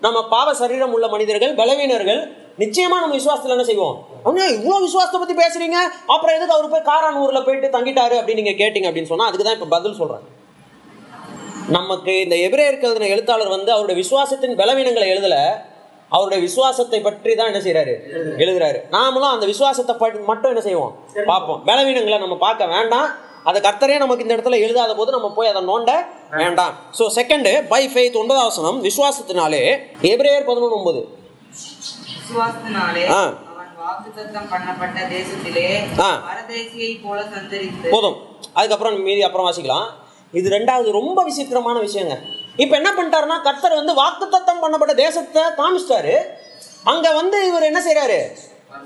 நம்ம பாவ சரீரம் உள்ள மனிதர்கள் பலவீனர்கள் நிச்சயமா நம்ம விசுவாசத்துல என்ன செய்வோம்? அவங்க இவ்வளோ விசுவாசத்தை பத்தி பேசுறீங்க? அப்புறம் எதுக்கு அவர் போய் காரான் ஊர்ல போயிட்டு தங்கிட்டாரு அப்படின்னு நீங்க கேட்டீங்க அப்படின்னு சொன்னா அதுக்கு தான் இப்போ பதில் சொல்றேன் நமக்கு இந்த எபிரேயருக்கு எழுதின எழுத்தாளர் வந்து அவருடைய விசுவாசத்தின் பலவீனங்களை எழுதல. அவருடைய விசுவாசத்தை பற்றி தான் என்ன செய்றாரு? எழுதுறாரு. நாமளும் அந்த விசுவாசத்தை பற்றி மட்டும் என்ன செய்வோம்? பார்ப்போம். பலவீனங்களை நம்ம பார்க்க வேண்டாம். அதை கர்த்தரே நமக்கு இந்த இடத்துல எழுதாத போது நம்ம போய் அதை நோண்ட வேண்டாம். ஸோ செகண்ட் பை ஃபெய்த் ஒன்பதாம் வசனம் விசுவாசத்தினாலே எபிரேயர் பதினொன்று ஒன்பது ஆ. போதும். அதுக்கப்புறம் மீதி அப்புறம் வாசிக்கலாம். இது ரெண்டாவது ரொம்ப விசித்திரமான விஷயங்க. இப்போ என்ன பண்ணிட்டாருன்னா கர்த்தர் வந்து வாக்குத்தத்தம் பண்ணப்பட்ட தேசத்தை காமிச்சிட்டாரு. அங்க வந்து இவர் என்ன செய்றாரு?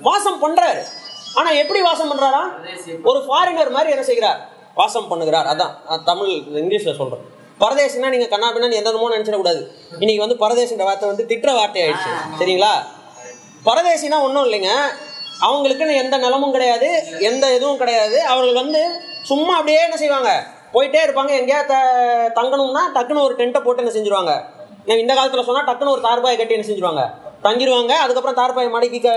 வாசம் பண்றாரு. ஆனா எப்படி வாசம் பண்றாரா? ஒரு ஃபாரினர் மாதிரி என்ன செய்கிறார்? வாசம் பண்ணுகிறார். அதான் தமிழ் இங்கிலீஷ்ல சொல்றேன். பரதேசினா நீங்க கண்ணா பின்னா எந்தமோ நினைச்சிடக்கூடாது இன்னைக்கு வந்து பரதேசின்ற வார்த்தை வந்து திட்டுற வார்த்தை ஆயிடுச்சு. சரிங்களா? பரதேசினா ஒன்றும் இல்லைங்க. அவங்களுக்குன்னு எந்த நிலமும் கிடையாது எந்த இதுவும் கிடையாது. அவர்கள் வந்து சும்மா அப்படியே என்ன செய்வாங்க? போயிட்டே இருப்பாங்க. எங்கேயா த தங்கணும்னா டக்குன்னு ஒரு டென்ட்டை போட்டு என்ன செஞ்சுருவாங்க? இந்த காலத்தில் சொன்னால் டக்குன்னு ஒரு தார்பாயை கட்டி என்ன செஞ்சுருவாங்க? தங்கிடுவாங்க அதுக்கப்புறம் தார்பாயை மடக்கி க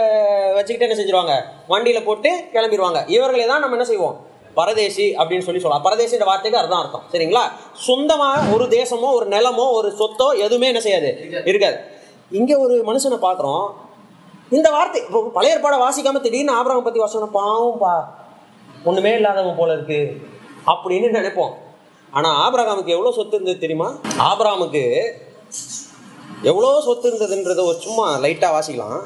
வச்சுக்கிட்டு என்ன செஞ்சுருவாங்க? வண்டியில் போட்டு கிளம்பிடுவாங்க இவர்களை தான் நம்ம என்ன செய்வோம்? பரதேசி அப்படின்னு சொல்லி சொல்லலாம். பரதேசின்ற வார்த்தைக்கு அர்த்தம் அர்த்தம். சரிங்களா? சொந்தமாக ஒரு தேசமோ ஒரு நிலமோ ஒரு சொத்தோ எதுவுமே என்ன செய்யாது? இருக்காது. இங்கே ஒரு மனுஷனை பார்க்குறோம் இந்த வார்த்தை இப்போ பழைய ஏற்பாடை வாசிக்காம திடீர்னு ஆபரகம் பற்றி வசனம் பாவம்பா ஒன்றுமே இல்லாதவன் போல இருக்கு. அப்படின்னு நினைப்போம். ஆனால் ஆபிரகாமுக்கு எவ்வளோ சொத்து இருந்தது தெரியுமா? ஆபிரகாமுக்கு எவ்வளோ சொத்து இருந்ததுன்றதை ஒரு சும்மா லைட்டாக வாசிக்கலாம்.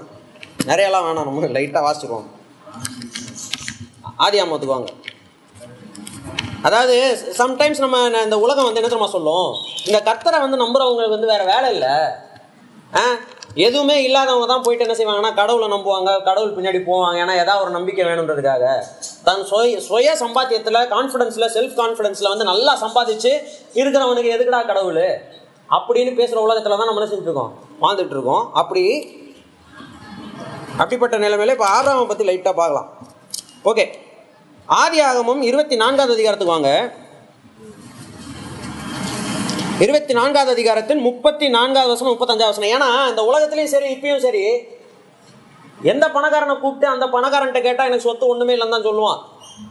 நிறையலாம் வேணாம் நம்ம லைட்டாக வாசிச்சிருவோம். ஆதி ஆமத்துக்கு வாங்க. அதாவது சம்டைம்ஸ் நம்ம இந்த உலகம் வந்து என்ன தெரியுமா சொல்லும்? இந்த கர்த்தரை வந்து நம்புறவங்களுக்கு வந்து வேற வேலை இல்லை. ஆ? எதுவுமே இல்லாதவங்க தான் போயிட்டு என்ன செய்வாங்கன்னா கடவுளை நம்புவாங்க கடவுள் பின்னாடி போவாங்க. ஏன்னா ஏதாவது ஒரு நம்பிக்கை வேணுன்றதுக்காக. தன் சுய சுய சம்பாத்தியத்தில் கான்ஃபிடென்ஸில் செல்ஃப் கான்ஃபிடென்ஸில் வந்து நல்லா சம்பாதிச்சு இருக்கிறவனுக்கு எதுக்குடா கடவுள்? அப்படின்னு பேசுகிற உலகத்தில் தான் நம்ம என்ன செஞ்சுட்டு இருக்கோம்? வாழ்ந்துட்டு இருக்கோம். அப்படி அப்படிப்பட்ட நிலைமையில இப்போ ஆறாம பற்றி லைட்டாக பார்க்கலாம். ஓகே ஆதி ஆகமும் இருபத்தி நான்காவது அதிகாரத்துக்கு வாங்க. இருபத்தி நான்காவது அதிகாரத்தின் முப்பத்தி நான்காவது வருஷம் முப்பத்தஞ்சாவது வருஷம் ஏன்னா இந்த உலகத்துலேயும் சரி இப்பயும் சரி எந்த பணக்காரனை கூப்பிட்டு அந்த பணக்காரன்ட்ட கேட்டால் எனக்கு சொத்து ஒன்றுமே இல்லைன்னு தான் சொல்லுவான்.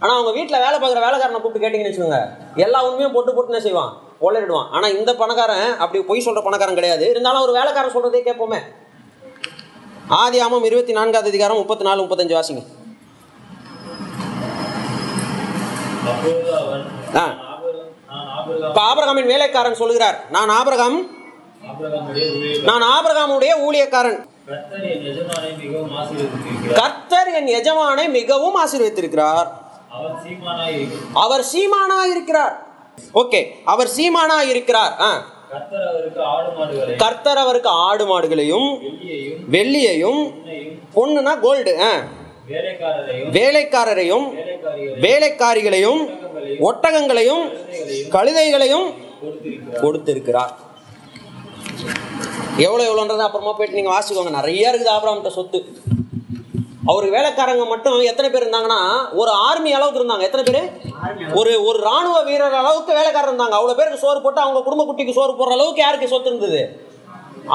ஆனால் அவங்க வீட்டில் வேலை பார்க்குற வேலைக்காரனை கூப்பிட்டு கேட்டிங்கன்னு வச்சுக்கோங்க. எல்லா உண்மையும் போட்டு போட்டு என்ன செய்வான்? கொள்ளையிடுவான் ஆனால் இந்த பணக்காரன் அப்படி பொய் சொல்கிற பணக்காரன் கிடையாது. இருந்தாலும் ஒரு வேலைக்காரன் சொல்கிறதே கேட்போமே. ஆதி ஆமம் இருபத்தி நான்காவது அதிகாரம் முப்பத்தி நாலு முப்பத்தஞ்சு வாசிங்க. இப்போ ஆபிரகாமின் வேலைக்காரன் சொல்லுகிறார். நான் ஆபிரகாம் நான் ஆபிரகாமுடைய ஊழியக்காரன். கர்த்தர் என் எஜமானை மிகவும் இருக்கிறார். அவர் சீமானா இருக்கிறார். ஓகே அவர் சீமானா இருக்கிறார். கர்த்தர் அவருக்கு ஆடு மாடுகளையும் வெள்ளியையும் பொண்ணுனா கோல்டு வேலைக்காரரையும் வேலைக்காரிகளையும் ஒட்டகங்களையும் கழுதைகளையும் கொடுத்திருக்கிறார். கொடுத்திருக்கிறார். எவ்வளோ எவ்வளோன்றது அப்புறமா போயிட்டு நீங்கள் வாசிக்கோங்க. நிறைய இருக்குது ஆபிரகாம்கிட்ட சொத்து. அவருக்கு வேலைக்காரங்க மட்டும் எத்தனை பேர் இருந்தாங்கன்னா ஒரு ஆர்மி அளவுக்கு இருந்தாங்க. எத்தனை பேர்? ஒரு ஒரு ராணுவ வீரர் அளவுக்கு வேலைக்காரர் இருந்தாங்க. அவ்வளோ பேருக்கு சோறு போட்டு அவங்க குடும்ப குட்டிக்கு சோறு போடுற அளவுக்கு யாருக்கு சொத்து இருந்தது?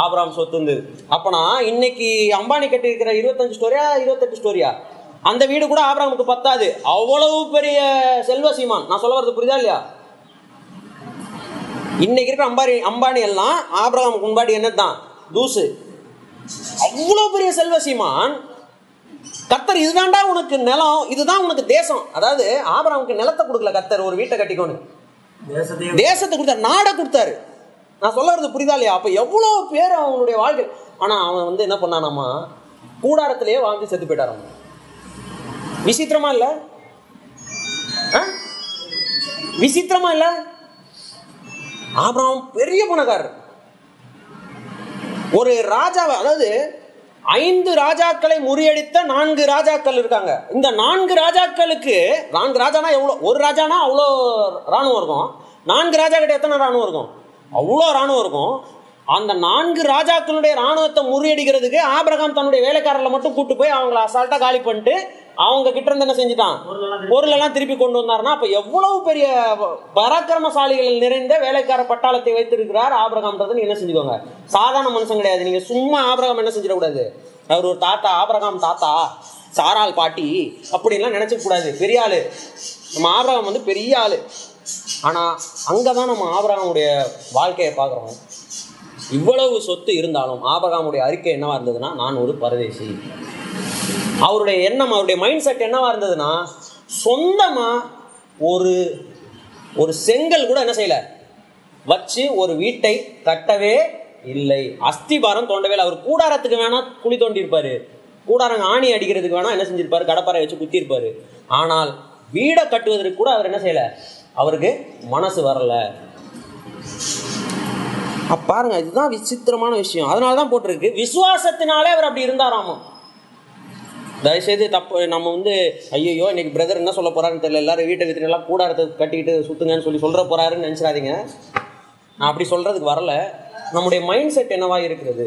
ஆபராம் சொத்து இருந்தது. அப்பனா இன்னைக்கு அம்பானி கட்டியிருக்கிற இருபத்தஞ்சு ஸ்டோரியா இருபத்தெட்டு ஸ்டோரியா அந்த வீடு கூட ஆபராமுக்கு பத்தாது. அவ்வளவு பெரிய செல்வ சீமான். நான் சொல்ல வரது புரியுதா இல்லையா? இன்னைக்கு இருக்கிற அம்பானி அம்பானி எல்லாம் ஆபிரகாமுக்கு முன்பாடி என்னதான் தூசு. அவ்வளோ பெரிய செல்வ சீமான் கத்தர் இதுதான்டா உனக்கு நிலம் இதுதான் உனக்கு தேசம். அதாவது ஆபிரகாமுக்கு நிலத்தை கொடுக்கல கத்தர் ஒரு வீட்டை கட்டிக்கோன்னு. தேசத்தை கொடுத்தாரு நாடை கொடுத்தாரு. நான் சொல்ல வரது புரியுதா இல்லையா? அப்போ எவ்வளோ பேர் அவனுடைய வாழ்க்கை. ஆனால் அவன் வந்து என்ன பண்ணானாமா? கூடாரத்திலேயே வாழ்ந்து செத்து போயிட்டாராம். விசித்திரமா இல்லை? விசித்திரமா இல்லை? ஆபிரகாம் பெரிய பணக்காரர். ஒரு ராஜாவை அதாவது ஐந்து ராஜாக்களை முறியடித்த நான்கு ராஜாக்கள் இருக்காங்க. இந்த நான்கு ராஜாக்களுக்கு நான்கு ராஜானா எவ்வளோ ஒரு ராஜானா அவ்வளோ ராணுவம் இருக்கும். நான்கு ராஜா கிட்ட எத்தனை ராணுவம் இருக்கும்? அவ்வளோ ராணுவம் இருக்கும். அந்த நான்கு ராஜாக்களுடைய ராணுவத்தை முறியடிக்கிறதுக்கு ஆபிரகாம் தன்னுடைய வேலைக்காரர்களை மட்டும் கூட்டு போய் அவங்கள அசால்ட்டாக காலி பண்ணிட்டு அவங்க கிட்ட இருந்து என்ன செஞ்சுட்டான் பொருளெல்லாம் திருப்பி கொண்டு வந்தாருன்னா அப்போ எவ்வளவு பெரிய பராக்கிரமசாலிகள் நிறைந்த வேலைக்கார பட்டாளத்தை வைத்திருக்கிறார் ஆபிரகாம்ன்றது நீங்க என்ன செஞ்சுக்கோங்க. சாதாரண மனுஷன் கிடையாது. நீங்க சும்மா ஆபிரகாம் என்ன செஞ்சிடக்கூடாது. அவர் ஒரு தாத்தா ஆபரகாம் தாத்தா சாரால் பாட்டி அப்படின்லாம் நினைச்சுக்க கூடாது. பெரிய ஆளு. நம்ம ஆபரகாம் வந்து பெரிய ஆளு. ஆனா அங்கதான் நம்ம ஆபரகாமுடைய வாழ்க்கையை பார்க்குறோம். இவ்வளவு சொத்து இருந்தாலும் ஆபரகாமுடைய அறிக்கை என்னவா இருந்ததுன்னா நான் ஒரு பரதேசி. அவருடைய எண்ணம் அவருடைய மைண்ட் செட் என்னவா இருந்ததுன்னா சொந்தமா ஒரு ஒரு செங்கல் கூட என்ன செய்யல? வச்சு ஒரு வீட்டை கட்டவே இல்லை. அஸ்திபாரம் தோண்டவே இல்லை. அவர் கூடாரத்துக்கு வேணா குழி தோண்டியிருப்பாரு. கூடாரங்க ஆணி அடிக்கிறதுக்கு வேணா என்ன செஞ்சிருப்பாரு? கடப்பாரை வச்சு குத்திருப்பாரு ஆனால் வீடை கட்டுவதற்கு கூட அவர் என்ன செய்யல? அவருக்கு மனசு வரல. பாருங்க இதுதான் விசித்திரமான விஷயம். அதனால தான் போட்டிருக்கு. விசுவாசத்தினாலே அவர் அப்படி இருந்தாராமா தயவுசெய்து தப்பு நம்ம வந்து ஐயோ இன்னைக்கு பிரதர் என்ன சொல்ல போறாருன்னு தெரியல எல்லாரும் வீட்டை வித்து எல்லாம் கூடாரத்தை கட்டிக்கிட்டு சுத்துங்கன்னு சொல்லி சொல்ற போறாருன்னு நினைச்சிடாதீங்க. நான் அப்படி சொல்றதுக்கு வரல. நம்முடைய மைண்ட் செட் என்னவா இருக்கிறது?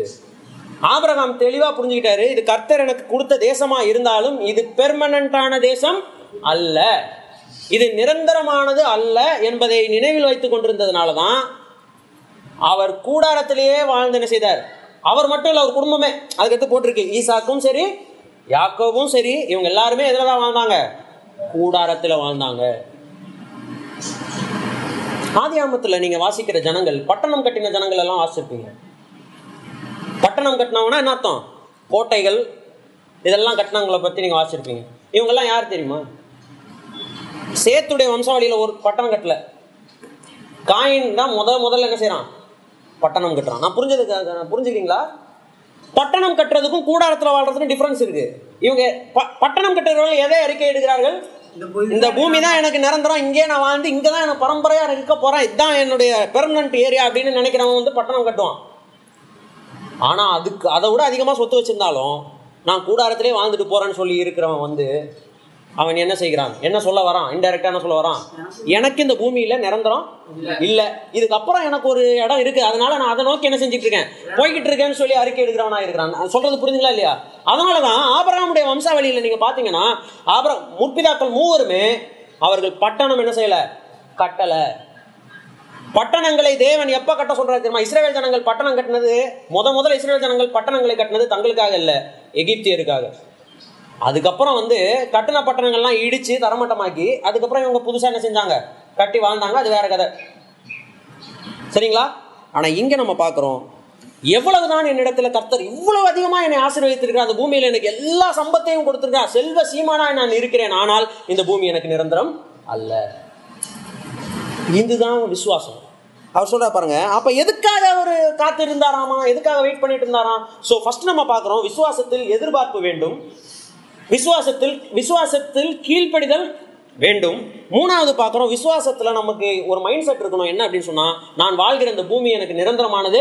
ஆபிரகாம் தெளிவா புரிஞ்சுக்கிட்டாரு இது கர்த்தர் எனக்கு கொடுத்த தேசமா இருந்தாலும் இது பெர்மனண்டான தேசம் அல்ல. இது நிரந்தரமானது அல்ல என்பதை நினைவில் வைத்துக் கொண்டிருந்ததுனால தான் அவர் கூடாரத்திலேயே வாழ்ந்து என்ன செய்தார்? அவர் மட்டும் இல்லை அவர் குடும்பமே. அதுக்கடுத்து போட்டிருக்கு ஈசாக்கும் சரி யாக்கோவும் சரி இவங்க எல்லாருமே எதில் தான் வாழ்ந்தாங்க? கூடாரத்தில் வாழ்ந்தாங்க. ஆதியாமத்தில் நீங்க வாசிக்கிற ஜனங்கள் பட்டணம் கட்டின ஜனங்கள் எல்லாம் வாசிப்பீங்க. பட்டணம் கட்டினவங்கன்னா என்ன அர்த்தம்? கோட்டைகள் இதெல்லாம் கட்டினவங்களை பற்றி நீங்கள் வாசிருப்பீங்க இவங்கெல்லாம் யார் தெரியுமா? சேத்துடைய வம்சாவளியில் ஒரு பட்டணம் கட்டல. காயின் தான் முத முதல்ல என்ன செய்கிறான் பட்டணம் கட்டுறான். நான் புரிஞ்சதுக்கு நான் புரிஞ்சுக்கிறீங்களா? பட்டணம் கட்டுறதுக்கும் கூடாரத்துல வாழ்றதுக்கும் டிஃபரன்ஸ் இருக்கு. இவங்க பட்டணம் கட்டுறவர்கள் எதை அறிக்கை எடுக்கிறார்கள்? இந்த பூமி தான் எனக்கு நிரந்தரம் இங்கே நான் வாழ்ந்து இங்கே தான் எனக்கு பரம்பரையா இருக்க போறேன் இதுதான் என்னுடைய பெர்மனன்ட் ஏரியா அப்படின்னு நினைக்கிறவன் வந்து பட்டணம் கட்டுவான். ஆனா அதுக்கு அதை விட அதிகமா சொத்து வச்சிருந்தாலும் நான் கூடாரத்திலே வாழ்ந்துட்டு போறேன்னு சொல்லி இருக்கிறவன் வந்து அவன் என்ன செய்கிறான்? என்ன சொல்ல வரான்? இன்டெரக்டா என்ன சொல்ல வரான்? எனக்கு இந்த பூமியில நிரந்தரம் இல்ல. இதுக்கப்புறம் எனக்கு ஒரு இடம் இருக்கு. அதனால நான் அதை நோக்கி என்ன செஞ்சுட்டு இருக்கேன்? போய்கிட்டு இருக்கேன்னு சொல்லி அறிக்கை எடுக்கிறவனா இருக்கிறான். நான் சொல்றது புரிஞ்சுங்களா இல்லையா? அதனாலதான் ஆபராமுடைய வம்சாவளியில நீங்க பாத்தீங்கன்னா ஆபரா முற்பிதாக்கள் மூவருமே அவர்கள் பட்டணம் என்ன செய்யல? கட்டல. பட்டணங்களை தேவன் எப்ப கட்ட சொல்றாரு தெரியுமா? இஸ்ரேல் ஜனங்கள் பட்டணம் கட்டினது முத முதல்ல இஸ்ரேல் ஜனங்கள் பட்டணங்களை கட்டினது தங்களுக்காக இல்ல எகிப்தியருக்காக. அதுக்கப்புறம் வந்து கட்டண பட்டணங்கள்லாம் இடிச்சு தரமட்டமாக்கி அதுக்கப்புறம் இவங்க புதுசாக என்ன செஞ்சாங்க? கட்டி வாழ்ந்தாங்க. அது வேற கதை. சரிங்களா? ஆனால் இங்கே நம்ம பார்க்குறோம் எவ்வளவுதான் என்னிடத்துல கர்த்தர் இவ்வளவு அதிகமாக என்னை ஆசீர்வதித்திருக்கிறார். அந்த பூமியில் எனக்கு எல்லா சம்பத்தையும் கொடுத்திருக்கிறார். செல்வ சீமானா நான் இருக்கிறேன். ஆனால் இந்த பூமி எனக்கு நிரந்தரம் அல்ல. இதுதான் விசுவாசம். அவர் சொல்ற பாருங்க அப்ப எதுக்காக அவர் காத்திருந்தாராமா? எதுக்காக வெயிட் பண்ணிட்டு இருந்தாராம்? ஸோ ஃபர்ஸ்ட் நம்ம பார்க்குறோம் விசுவாசத்தில் எதிர்பார்ப்பு வேண்டும். விசுவாசத்தில் விசுவாசத்தில் கீழ்ப்படிதல் வேண்டும். மூணாவது பார்க்குறோம் விசுவாசத்தில் நமக்கு ஒரு மைண்ட் செட் இருக்கணும். என்ன அப்படின்னு சொன்னால் நான் வாழ்கிற இந்த பூமி எனக்கு நிரந்தரமானது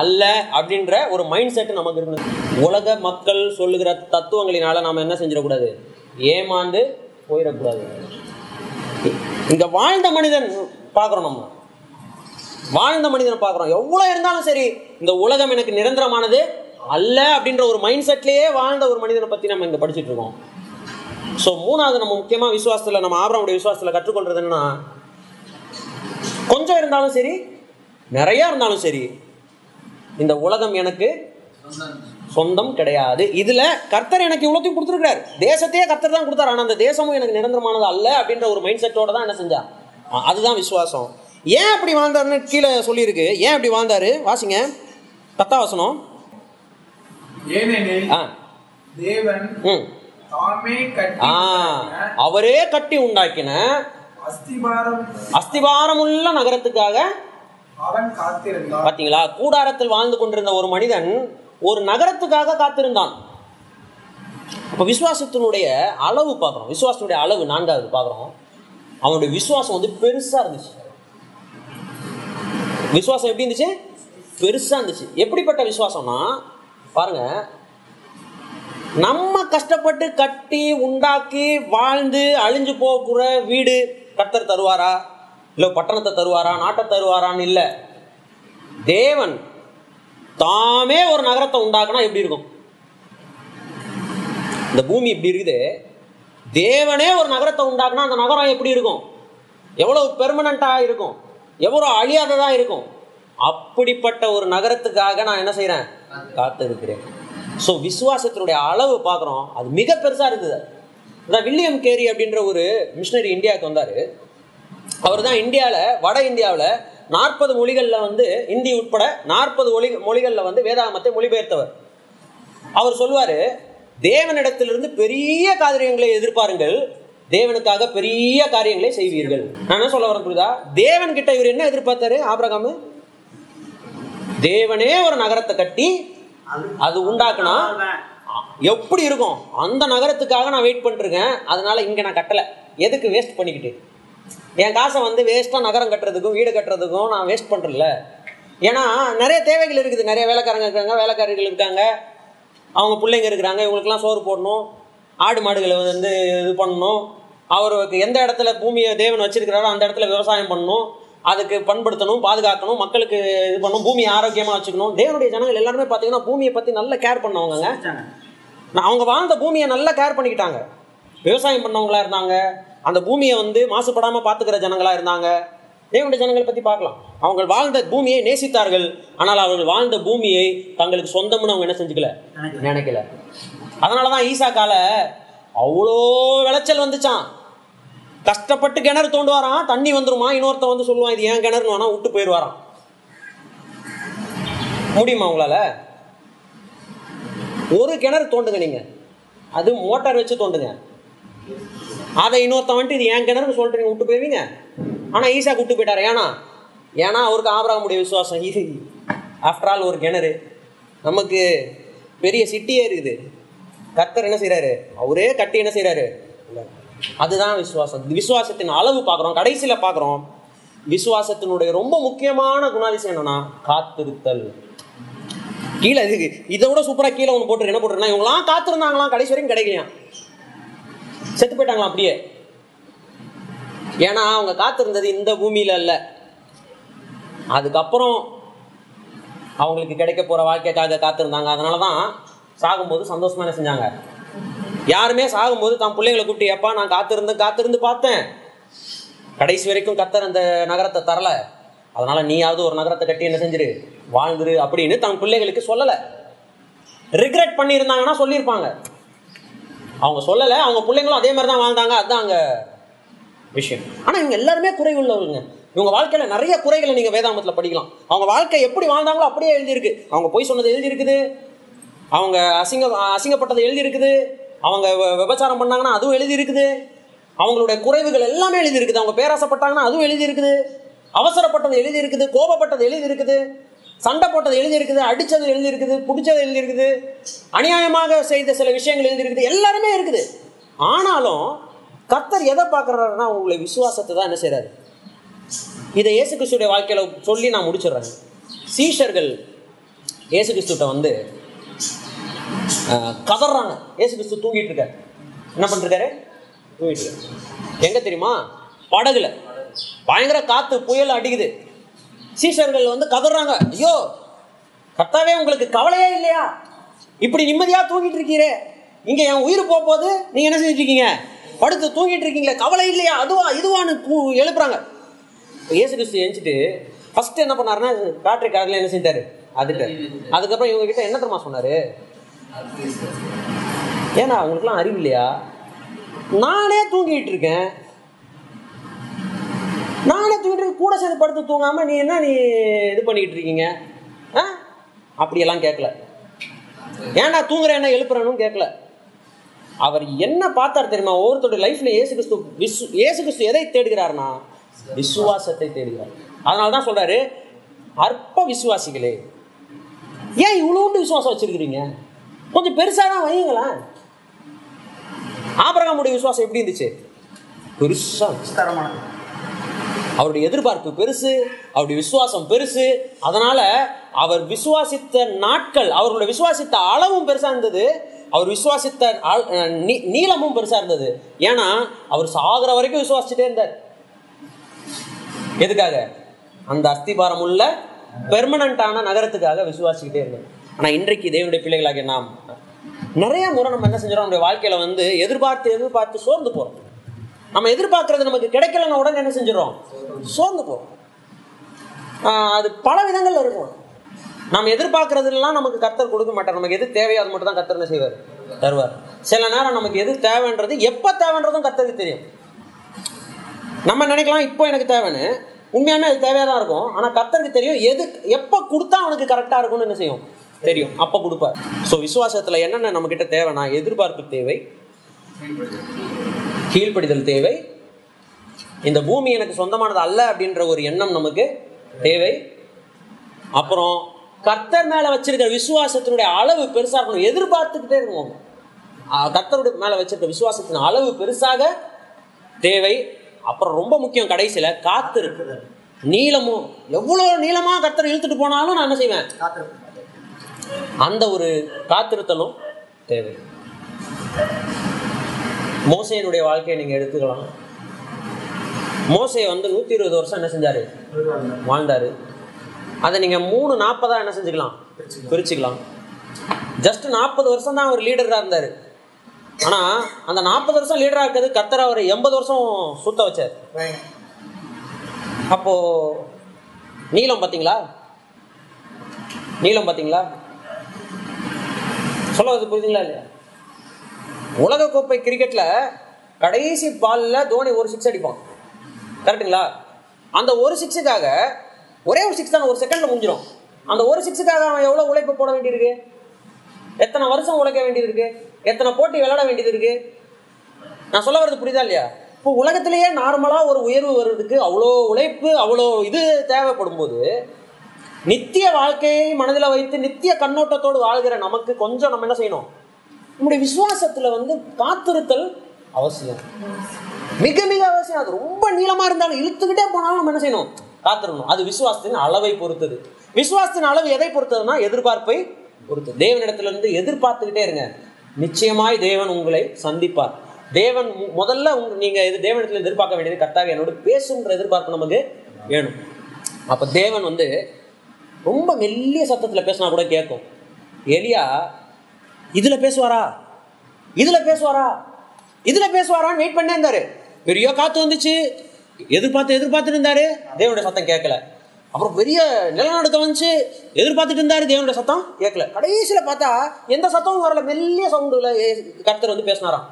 அல்ல அப்படின்ற ஒரு மைண்ட் செட் நமக்கு இருக்கணும். உலக மக்கள் சொல்லுகிற தத்துவங்களினால நாம் என்ன செஞ்சிடக்கூடாது? ஏமாந்து போயிடக்கூடாது. இந்த வாழ்ந்த மனிதன் பார்க்குறோம் நம்ம. வாழ்ந்த மனிதனை பார்க்குறோம். எவ்வளோ இருந்தாலும் சரி இந்த உலகம் எனக்கு நிரந்தரமானது அல்ல அப்படின்ற ஒரு மைண்ட் செட்லேயே வாழ்ந்த ஒரு மனிதனை பற்றி நம்ம இங்கே படிச்சுட்டு இருக்கோம். ஸோ மூணாவது நம்ம முக்கியமாக விசுவாசத்தில் நம்ம ஆபரமுடைய விசுவாசத்தில் கற்றுக்கொள்றது என்னன்னா கொஞ்சம் இருந்தாலும் சரி நிறையா இருந்தாலும் சரி இந்த உலகம் எனக்கு சொந்தம் கிடையாது. இதுல கர்த்தர் எனக்கு இவ்வளோத்தையும் கொடுத்துருக்காரு தேசத்தையே கர்த்தர் தான் கொடுத்தாரு. ஆனால் அந்த தேசமும் எனக்கு நிரந்தரமானது அல்ல அப்படின்ற ஒரு மைண்ட் செட்டோட தான் என்ன செஞ்சா? அதுதான் விசுவாசம். ஏன் அப்படி வாழ்ந்தாருன்னு கீழே சொல்லியிருக்கு. ஏன் அப்படி வாழ்ந்தாரு? வாசிங்க. பத்தாவசனம் வசனம். ஏனெனில் தேவன் அவரே கட்டி உண்டாக்கின அஸ்திபாரம். அஸ்திபாரமுள்ள நகரத்துக்காக பாத்தீங்களா? கூடாரத்தில் வாழ்ந்து கொண்டிருந்த ஒரு மனிதன் ஒரு நகரத்துக்காக காத்திருந்தான். அப்ப விசுவாசத்தினுடைய அளவு பார்க்குறோம். விசுவாசத்தினுடைய அளவு நான்காவது பார்க்குறோம். அவனுடைய விசுவாசம் வந்து பெருசா இருந்துச்சு. விசுவாசம் எப்படி இருந்துச்சு? பெருசா இருந்துச்சு. எப்படிப்பட்ட விசுவாசம்னா பாருங்க. நம்ம கஷ்டப்பட்டு கட்டி உண்டாக்கி வாழ்ந்து அழிஞ்சு போகிற வீடு கத்தர் தருவாரா? இல்லை பட்டணத்தை தருவாரா? நாட்டை தருவாரான்னு இல்லை. தேவன் தாமே ஒரு நகரத்தை உண்டாக்குனா எப்படி இருக்கும்? இந்த பூமி இப்படி இருக்குது. தேவனே ஒரு நகரத்தை உண்டாக்குனா அந்த நகரம் எப்படி இருக்கும்? எவ்வளவு பெர்மனண்டா இருக்கும்? எவ்வளோ அழியாததாக இருக்கும்? அப்படிப்பட்ட ஒரு நகரத்துக்காக நான் என்ன செய்கிறேன் காத்திருக்கிறேன். ஸோ விசுவாசத்தினுடைய அளவு பார்க்குறோம். அது மிக பெருசாக இருக்குது. அதான் வில்லியம் கேரி அப்படின்ற ஒரு மிஷினரி இந்தியாவுக்கு வந்தார். அவர் தான் இந்தியாவில் வட இந்தியாவில் நாற்பது மொழிகளில் வந்து இந்தி உட்பட நாற்பது மொழி மொழிகளில் வந்து வேதாகமத்தை மொழிபெயர்த்தவர். அவர் சொல்லுவார் தேவனிடத்திலிருந்து பெரிய காரியங்களை எதிர்பாருங்கள். தேவனுக்காக பெரிய காரியங்களை செய்வீர்கள். நான் என்ன சொல்ல வரேன் புரியுதா? தேவன் கிட்ட இவர் என்ன எதிர்பார்த்தாரு ஆபிரகாமு? தேவனே ஒரு நகரத்தை கட்டி அது உண்டாக்குனா எப்படி இருக்கும்? அந்த நகரத்துக்காக நான் வெயிட் பண்ணிருக்கேன். அதனால இங்க நான் கட்டல. எதுக்கு வேஸ்ட் பண்ணிக்கிட்டு? என் காசை வந்து வேஸ்ட்டாக நகரம் கட்டுறதுக்கும் வீடு கட்டுறதுக்கும் நான் வேஸ்ட் பண்ணுறல ஏன்னா நிறைய தேவைகள் இருக்குது. நிறைய வேலைக்காரங்க இருக்காங்க வேலைக்காரிகள் இருக்காங்க. அவங்க பிள்ளைங்க இருக்கிறாங்க இவங்களுக்குலாம் சோறு போடணும். ஆடு மாடுகளை வந்து இது பண்ணணும். அவருக்கு எந்த இடத்துல பூமியை தேவன் வச்சிருக்கிறாரோ அந்த இடத்துல விவசாயம் பண்ணணும். அதுக்கு பண்படுத்தணும் பாதுகாக்கணும் மக்களுக்கு இது பண்ணணும் பூமியை ஆரோக்கியமாக வச்சுக்கணும். தேவனுடைய ஜனங்கள் எல்லாருமே பார்த்தீங்கன்னா பூமியை பற்றி நல்ல கேர் பண்ணவங்க நான் அவங்க வாழ்ந்த பூமியை நல்லா கேர் பண்ணிக்கிட்டாங்க. விவசாயம் பண்ணவங்களா இருந்தாங்க. அந்த பூமியை வந்து மாசுபடாமல் பார்த்துக்கிற ஜனங்களா இருந்தாங்க. தேவனுடைய ஜனங்களை பற்றி பார்க்கலாம். அவங்க வாழ்ந்த பூமியை நேசித்தார்கள். ஆனால் அவர்கள் வாழ்ந்த பூமியை தங்களுக்கு சொந்தம்னு அவங்க என்ன செஞ்சுக்கல? நினைக்கல. அதனால தான் ஈசாக்கால அவ்வளோ விளைச்சல் வந்துச்சான் கஷ்டப்பட்டு கிணறு தோண்டுவாராம் தண்ணி வந்துருமா? இன்னொருத்தன் வந்து சொல்லுவான் இது ஏன் கிணறுன்னு? வேணா விட்டு போயிடுவாராம். முடியுமா உங்களால? ஒரு கிணறு தோண்டுங்க நீங்க. அது மோட்டார் வச்சு தோண்டுங்க. அதை இன்னொருத்தன் வந்துட்டு இது ஏன் கிணறுன்னு சொல்லிட்டு நீங்க விட்டு போய்விங்க ஆனால் ஈஸா விட்டு போயிட்டார். ஏன்னா ஏன்னா அவருக்கு ஆபராகமுடைய விசுவாசம். இது ஆஃப்டர் ஆல் ஒரு கிணறு. நமக்கு பெரிய சிட்டியே இருக்குது. கர்த்தர் என்ன செய்கிறாரு அவரே கட்டி என்ன செய்கிறாரு அதுதான் விசுவாசம். விசுவாசத்தின் அளவு பார்க்குறோம் கடைசியில் பார்க்குறோம். விசுவாசத்தினுடைய ரொம்ப முக்கியமான குணாதிசயம் என்னன்னா காத்திருத்தல். கீழே இதுக்கு இதை விட சூப்பராக கீழே ஒன்று போட்டு என்ன போட்டுருன்னா இவங்களாம் காத்திருந்தாங்களாம் கடைசி வரைக்கும் கிடைக்கலையாம் செத்து போயிட்டாங்களாம் அப்படியே. ஏன்னா அவங்க காத்திருந்தது இந்த பூமியில அல்ல. அதுக்கப்புறம் அவங்களுக்கு கிடைக்க போற வாழ்க்கைக்காக காத்திருந்தாங்க. அதனால தான் சாகும்போது சந்தோஷமா என்ன செஞ்சாங்க? யாருமே சாகும்போது தான் பிள்ளைங்களை கூப்பிட்டு எப்பா நான் காத்திருந்து காத்திருந்து பார்த்தேன். கடைசி வரைக்கும் கத்தர் அந்த நகரத்தை தரல. அதனால நீயாவது ஒரு நகரத்தை கட்டி என்ன செஞ்சிரு வாழ்ந்துரு அப்படின்னு தன் பிள்ளைகளுக்கு சொல்லலை. ரிக்ரெட் பண்ணியிருந்தாங்கன்னா சொல்லியிருப்பாங்க. அவங்க சொல்லலை அவங்க பிள்ளைங்களும் அதே மாதிரி தான் வாழ்ந்தாங்க. அதுதான் அங்கே விஷயம். ஆனால் இவங்க எல்லாருமே குறை உள்ளவங்க இவங்க வாழ்க்கையில் நிறைய குறைகளை நீங்கள் வேதாமத்தில் படிக்கலாம். அவங்க வாழ்க்கை எப்படி வாழ்ந்தாங்களோ அப்படியே எழுதியிருக்கு. அவங்க பொய் சொன்னது எழுதியிருக்குது. அவங்க அசிங்க அசிங்கப்பட்டது எழுதியிருக்குது. அவங்க விபச்சாரம் பண்ணாங்கன்னா அதுவும் எழுதியிருக்குது. அவங்களுடைய குறைவுகள் எல்லாமே எழுதியிருக்குது. அவங்க பேராசப்பட்டாங்கன்னா அதுவும் எழுதியிருக்குது. அவசரப்பட்டது எழுதி இருக்குது கோபப்பட்டது எழுதியிருக்குது. சண்டை போட்டது எழுதியிருக்குது. அடித்தது எழுதியிருக்குது. பிடிச்சது எழுதியிருக்குது. அநியாயமாக செய்த சில விஷயங்கள் எழுதியிருக்குது. எல்லாருமே இருக்குது. ஆனாலும் கர்த்தர் எதை பார்க்குறாருன்னா உங்களை விசுவாசத்தை தான் என்ன செய்கிறாரு இதை இயேசு கிறிஸ்துடைய வாழ்க்கையில் சொல்லி நான் முடிச்சிடுறேன். சீஷர்கள் இயேசு கிறிஸ்துட்ட வந்து கதறாங்க. ஏசு கிறிஸ்து தூங்கிட்டு இருக்காரு. என்ன பண்ணிருக்காரு? தூங்கிட்டு இருக்காரு. எங்க தெரியுமா? படகுல. பயங்கர காத்து புயல் அடிக்குது. சீசர்கள் வந்து கதறாங்க. ஐயோ கத்தாவே உங்களுக்கு கவலையே இல்லையா? இப்படி நிம்மதியா தூங்கிட்டு இருக்கீரே. இங்க என் உயிர் போக போகுது நீங்க என்ன செஞ்சுட்டு இருக்கீங்க? படுத்து தூங்கிட்டு இருக்கீங்களே. கவலை இல்லையா? அதுவா இதுவான்னு எழுப்புறாங்க. இயேசு கிறிஸ்து எழுந்துட்டு ஃபர்ஸ்ட் என்ன பண்ணாருன்னா பேட்டரி காரில் என்ன செஞ்சாரு? அதுக்கு. அதுக்கப்புறம் இவங்க கிட்ட என்ன தெரியுமா சொன்னாரு? ஏன்னா அவங்களுக்குலாம் அறிவு இல்லையா? நானே தூங்கிட்டு இருக்கேன். நானே தூங்கிட்டு கூட சேர்ந்து படுத்து தூங்காம நீ என்ன நீ இது பண்ணிக்கிட்டு இருக்கீங்க? ஆ? அப்படியெல்லாம் கேட்கல. ஏன்டா தூங்குற என்ன எழுப்புறனும் கேட்கல. அவர் என்ன பார்த்தார் தெரியுமா? ஒவ்வொருத்தருடைய லைஃப்ல ஏசு கிறிஸ்து விசு ஏசு கிறிஸ்து எதை தேடுகிறார்னா விசுவாசத்தை தேடுகிறார். அதனால தான் சொல்றாரு அற்ப விசுவாசிகளே ஏன் இவ்வளோண்டு விசுவாசம் வச்சிருக்கிறீங்க? கொஞ்சம் பெருசாக தான் வையுங்களேன் ஆபரகாமுடைய விசுவாசம் எப்படி இருந்துச்சு? பெருசா விஸ்தாரமானது. அவருடைய எதிர்பார்ப்பு பெருசு அவருடைய விசுவாசம் பெருசு. அதனால அவர் விசுவாசித்த நாட்கள் அவர்களுடைய விசுவாசித்த அளவும் பெருசா இருந்தது. அவர் விசுவாசித்த நீளமும் பெருசா இருந்தது. ஏன்னா அவர் சாகுற வரைக்கும் விசுவாசிச்சுட்டே இருந்தார். எதுக்காக? அந்த அஸ்திபாரம் உள்ள பெர்மனண்டான நகரத்துக்காக விசுவாசிக்கிட்டே இருந்தார். ஆனால் இன்றைக்கு தேவனுடைய பிள்ளைகளாகிய நாம் நிறைய முறை நம்ம என்ன செஞ்சிடும் நம்முடைய வாழ்க்கையில் வந்து எதிர்பார்த்து எதிர்பார்த்து சோர்ந்து போகிறோம் நம்ம எதிர்பார்க்கறது நமக்கு கிடைக்கலன்னா உடனே என்ன செஞ்சிடறோம் சோர்ந்து போகும் அது பல விதங்கள்ல இருக்கும். நாம் எதிர்பார்க்கறதுலாம் நமக்கு கர்த்தர் கொடுக்க மாட்டார். நமக்கு எது தேவையோ அது மட்டும் தான் கர்த்தர் செய்வார்? தருவார். சில நேரம் நமக்கு எது தேவைன்றது எப்போ தேவைன்றதும் கர்த்தருக்கு தெரியும். நம்ம நினைக்கலாம் இப்போ எனக்கு தேவைன்னு. உண்மையாமே அது தேவையாக தான் இருக்கும். ஆனால் கர்த்தருக்கு தெரியும் எது எப்போ கொடுத்தா அவனுக்கு கரெக்டாக இருக்கும்னு என்ன செய்யும்? தெரியும். அப்போ கொடுப்பார். ஸோ விசுவாசத்தில் என்னென்ன நம்மக்கிட்ட தேவைன்னா எதிர்பார்ப்பு தேவை கீழ்ப்படிதல் தேவை இந்த பூமி எனக்கு சொந்தமானது அல்ல அப்படின்ற ஒரு எண்ணம் நமக்கு தேவை. அப்புறம் கர்த்தர் மேல வச்சிருக்கிற விசுவாசத்தினுடைய அளவு பெருசா இருக்கணும். எதிர்பார்த்துக்கிட்டே இருக்கணும் கர்த்தருடைய மேல வச்சிருக்க விசுவாசத்தின் அளவு பெருசாக தேவை. அப்புறம் ரொம்ப முக்கியம் கடைசியில இருக்குது நீளமும் எவ்வளோ நீளமா கர்த்தர் இழுத்துட்டு போனாலும் நான் என்ன செய்வேன்? அந்த ஒரு காத்திருத்தலும் தேவை. மோசையினுடைய வாழ்க்கையை நீங்க எடுத்துக்கலாம். மோசையை வந்து நூத்தி இருபது வருஷம் என்ன செஞ்சாரு? வாழ்ந்தாரு. அதை நீங்க மூணு நாற்பதா என்ன செஞ்சுக்கலாம்? பிரிச்சுக்கலாம். ஜஸ்ட் நாற்பது வருஷம் தான் அவர் லீடராக இருந்தார். ஆனால் அந்த நாற்பது வருஷம் லீடராக இருக்கிறது கத்தர் அவர் எண்பது வருஷம் சுத்த வச்சார். அப்போது நீளம் பார்த்தீங்களா? நீளம் பார்த்தீங்களா? சொல்ல வருது புரியுதுங்களா இல்லையா? உலகக்கோப்பை கிரிக்கெட்ல கடைசி பால்ல தோனி ஒரு சிக்ஸ் அடிப்பான். கரெக்டுங்களா அந்த ஒரு சிக்ஸுக்காக ஒரே ஒரு சிக்ஸ் தான் ஒரு செகண்ட்ல முடிஞ்சிடும் அந்த ஒரு சிக்ஸுக்காக அவன் எவ்வளவு உழைப்பு போட வேண்டியிருக்கு? எத்தனை வருஷம் உழைக்க வேண்டியது இருக்கு எத்தனை போட்டி விளையாட வேண்டியது இருக்கு நான் சொல்ல வர்றது புரியுதா இல்லையா? இப்போ உலகத்திலேயே நார்மலாக ஒரு உயர்வு வர்றதுக்கு அவ்வளோ உழைப்பு அவ்வளோ இது தேவைப்படும் போது நித்திய வாழ்க்கையை மனதில் வைத்து நித்திய கண்ணோட்டத்தோடு வாழ்கிற நமக்கு கொஞ்சம் நம்ம என்ன செய்யணும்? நம்முடைய விசுவாசத்தில் வந்து காத்திருத்தல் அவசியம். மிக மிக அவசியம். அது ரொம்ப நீளமாக இருந்தாலும் இழுத்துக்கிட்டே போனாலும் நம்ம என்ன செய்யணும்? காத்திருக்கணும். அது விசுவாசத்தின் அளவை பொறுத்தது. விசுவாசத்தின் அளவு எதை பொறுத்ததுன்னா எதிர்பார்ப்பை பொறுத்தது தேவனிடத்திலிருந்து எதிர்பார்த்துக்கிட்டே இருங்க. நிச்சயமாய் தேவன் உங்களை சந்திப்பார். தேவன் முதல்ல உங்க நீங்க இது தேவனிடத்தில் எதிர்பார்க்க வேண்டியது கர்த்தாக என்னோட பேசுன்ற எதிர்பார்ப்பு நமக்கு வேணும். அப்போ தேவன் வந்து ரொம்ப மெல்லிய சத்தத்துல பேசினா கூட கேட்கும் எலியா இதுல பேசுவாரா? இதுல பேசுவாரா? இதுல பேசுவாரான்னு வெயிட் பண்ணே இருந்தாரு. பெரிய காத்து வந்துச்சு. எதிர்பார்த்து எதிர்பார்த்துட்டு இருந்தாரு. தேவனுடைய சத்தம் கேட்கல. அப்புறம் பெரிய நிலநடுக்கம் வந்துச்சு. எதிர்பார்த்துட்டு இருந்தாரு. தேவனுடைய சத்தம் கேட்கல. கடைசியில பார்த்தா எந்த சத்தமும் வரல. மெல்லிய சவுண்டுல கர்த்தர் வந்து பேசினாராம்.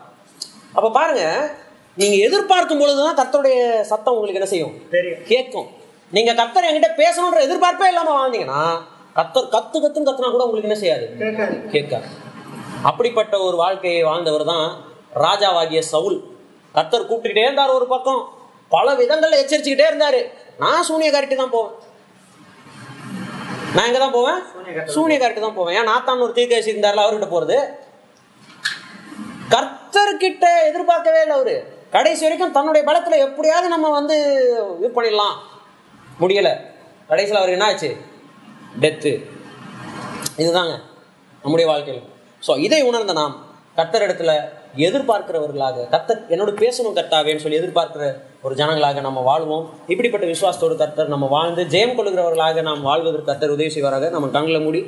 அப்ப பாருங்க நீங்க எதிர்பார்க்கும் பொழுதுதான் கர்த்தருடைய சத்தம் உங்களுக்கு என்ன செய்யும்? கேட்கும். நீங்க கர்த்தர் என்கிட்ட பேசணுன்ற எதிர்பார்ப்பே இல்லாம வாழ்ந்தீங்கன்னா கர்த்தர் கத்து கத்துன்னு கத்துனா கூட உங்களுக்கு என்ன செய்யாது? கேட்காது. அப்படிப்பட்ட ஒரு வாழ்க்கையை வாழ்ந்தவர் தான் ராஜாவாகிய சவுல். கர்த்தர் கூப்பிட்டுக்கிட்டே இருந்தார் ஒரு பக்கம். பல விதங்கள்ல எச்சரிச்சுக்கிட்டே இருந்தாரு. நான் சூனியக்காரிட்டு தான் போவேன். நான் எங்க தான் போவேன்? சூனியக்காரிட்டு தான் போவேன். ஏன் நாத்தான் ஒரு தீர்க்கதரிசி இருந்தார்ல அவர்கிட்ட போறது? கர்த்தர்கிட்ட எதிர்பார்க்கவே இல்லை அவரு. கடைசி வரைக்கும் தன்னுடைய பலத்துல எப்படியாவது நம்ம வந்து இது பண்ணிடலாம். முடியலை. கடைசியில் அவருக்கு என்ன ஆச்சு? டெத்து இதுதாங்க நம்முடைய வாழ்க்கையில். ஸோ இதை உணர்ந்த நாம் கர்த்தரிடத்துல எதிர்பார்க்கிறவர்களாக கர்த்தர் என்னோட பேசணும் கர்த்தாவேன்னு சொல்லி எதிர்பார்க்கிற ஒரு ஜனங்களாக நம்ம வாழ்வோம். இப்படிப்பட்ட விசுவாசத்தோடு கர்த்தர் நம்ம வாழ்ந்து ஜெயம் கொள்கிறவர்களாக நாம் வாழ்வதற்கு கர்த்தர் உதவி செய்வாராக. நம்ம கண்களை மூடி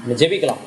நம்ம ஜெபிக்கலாம்.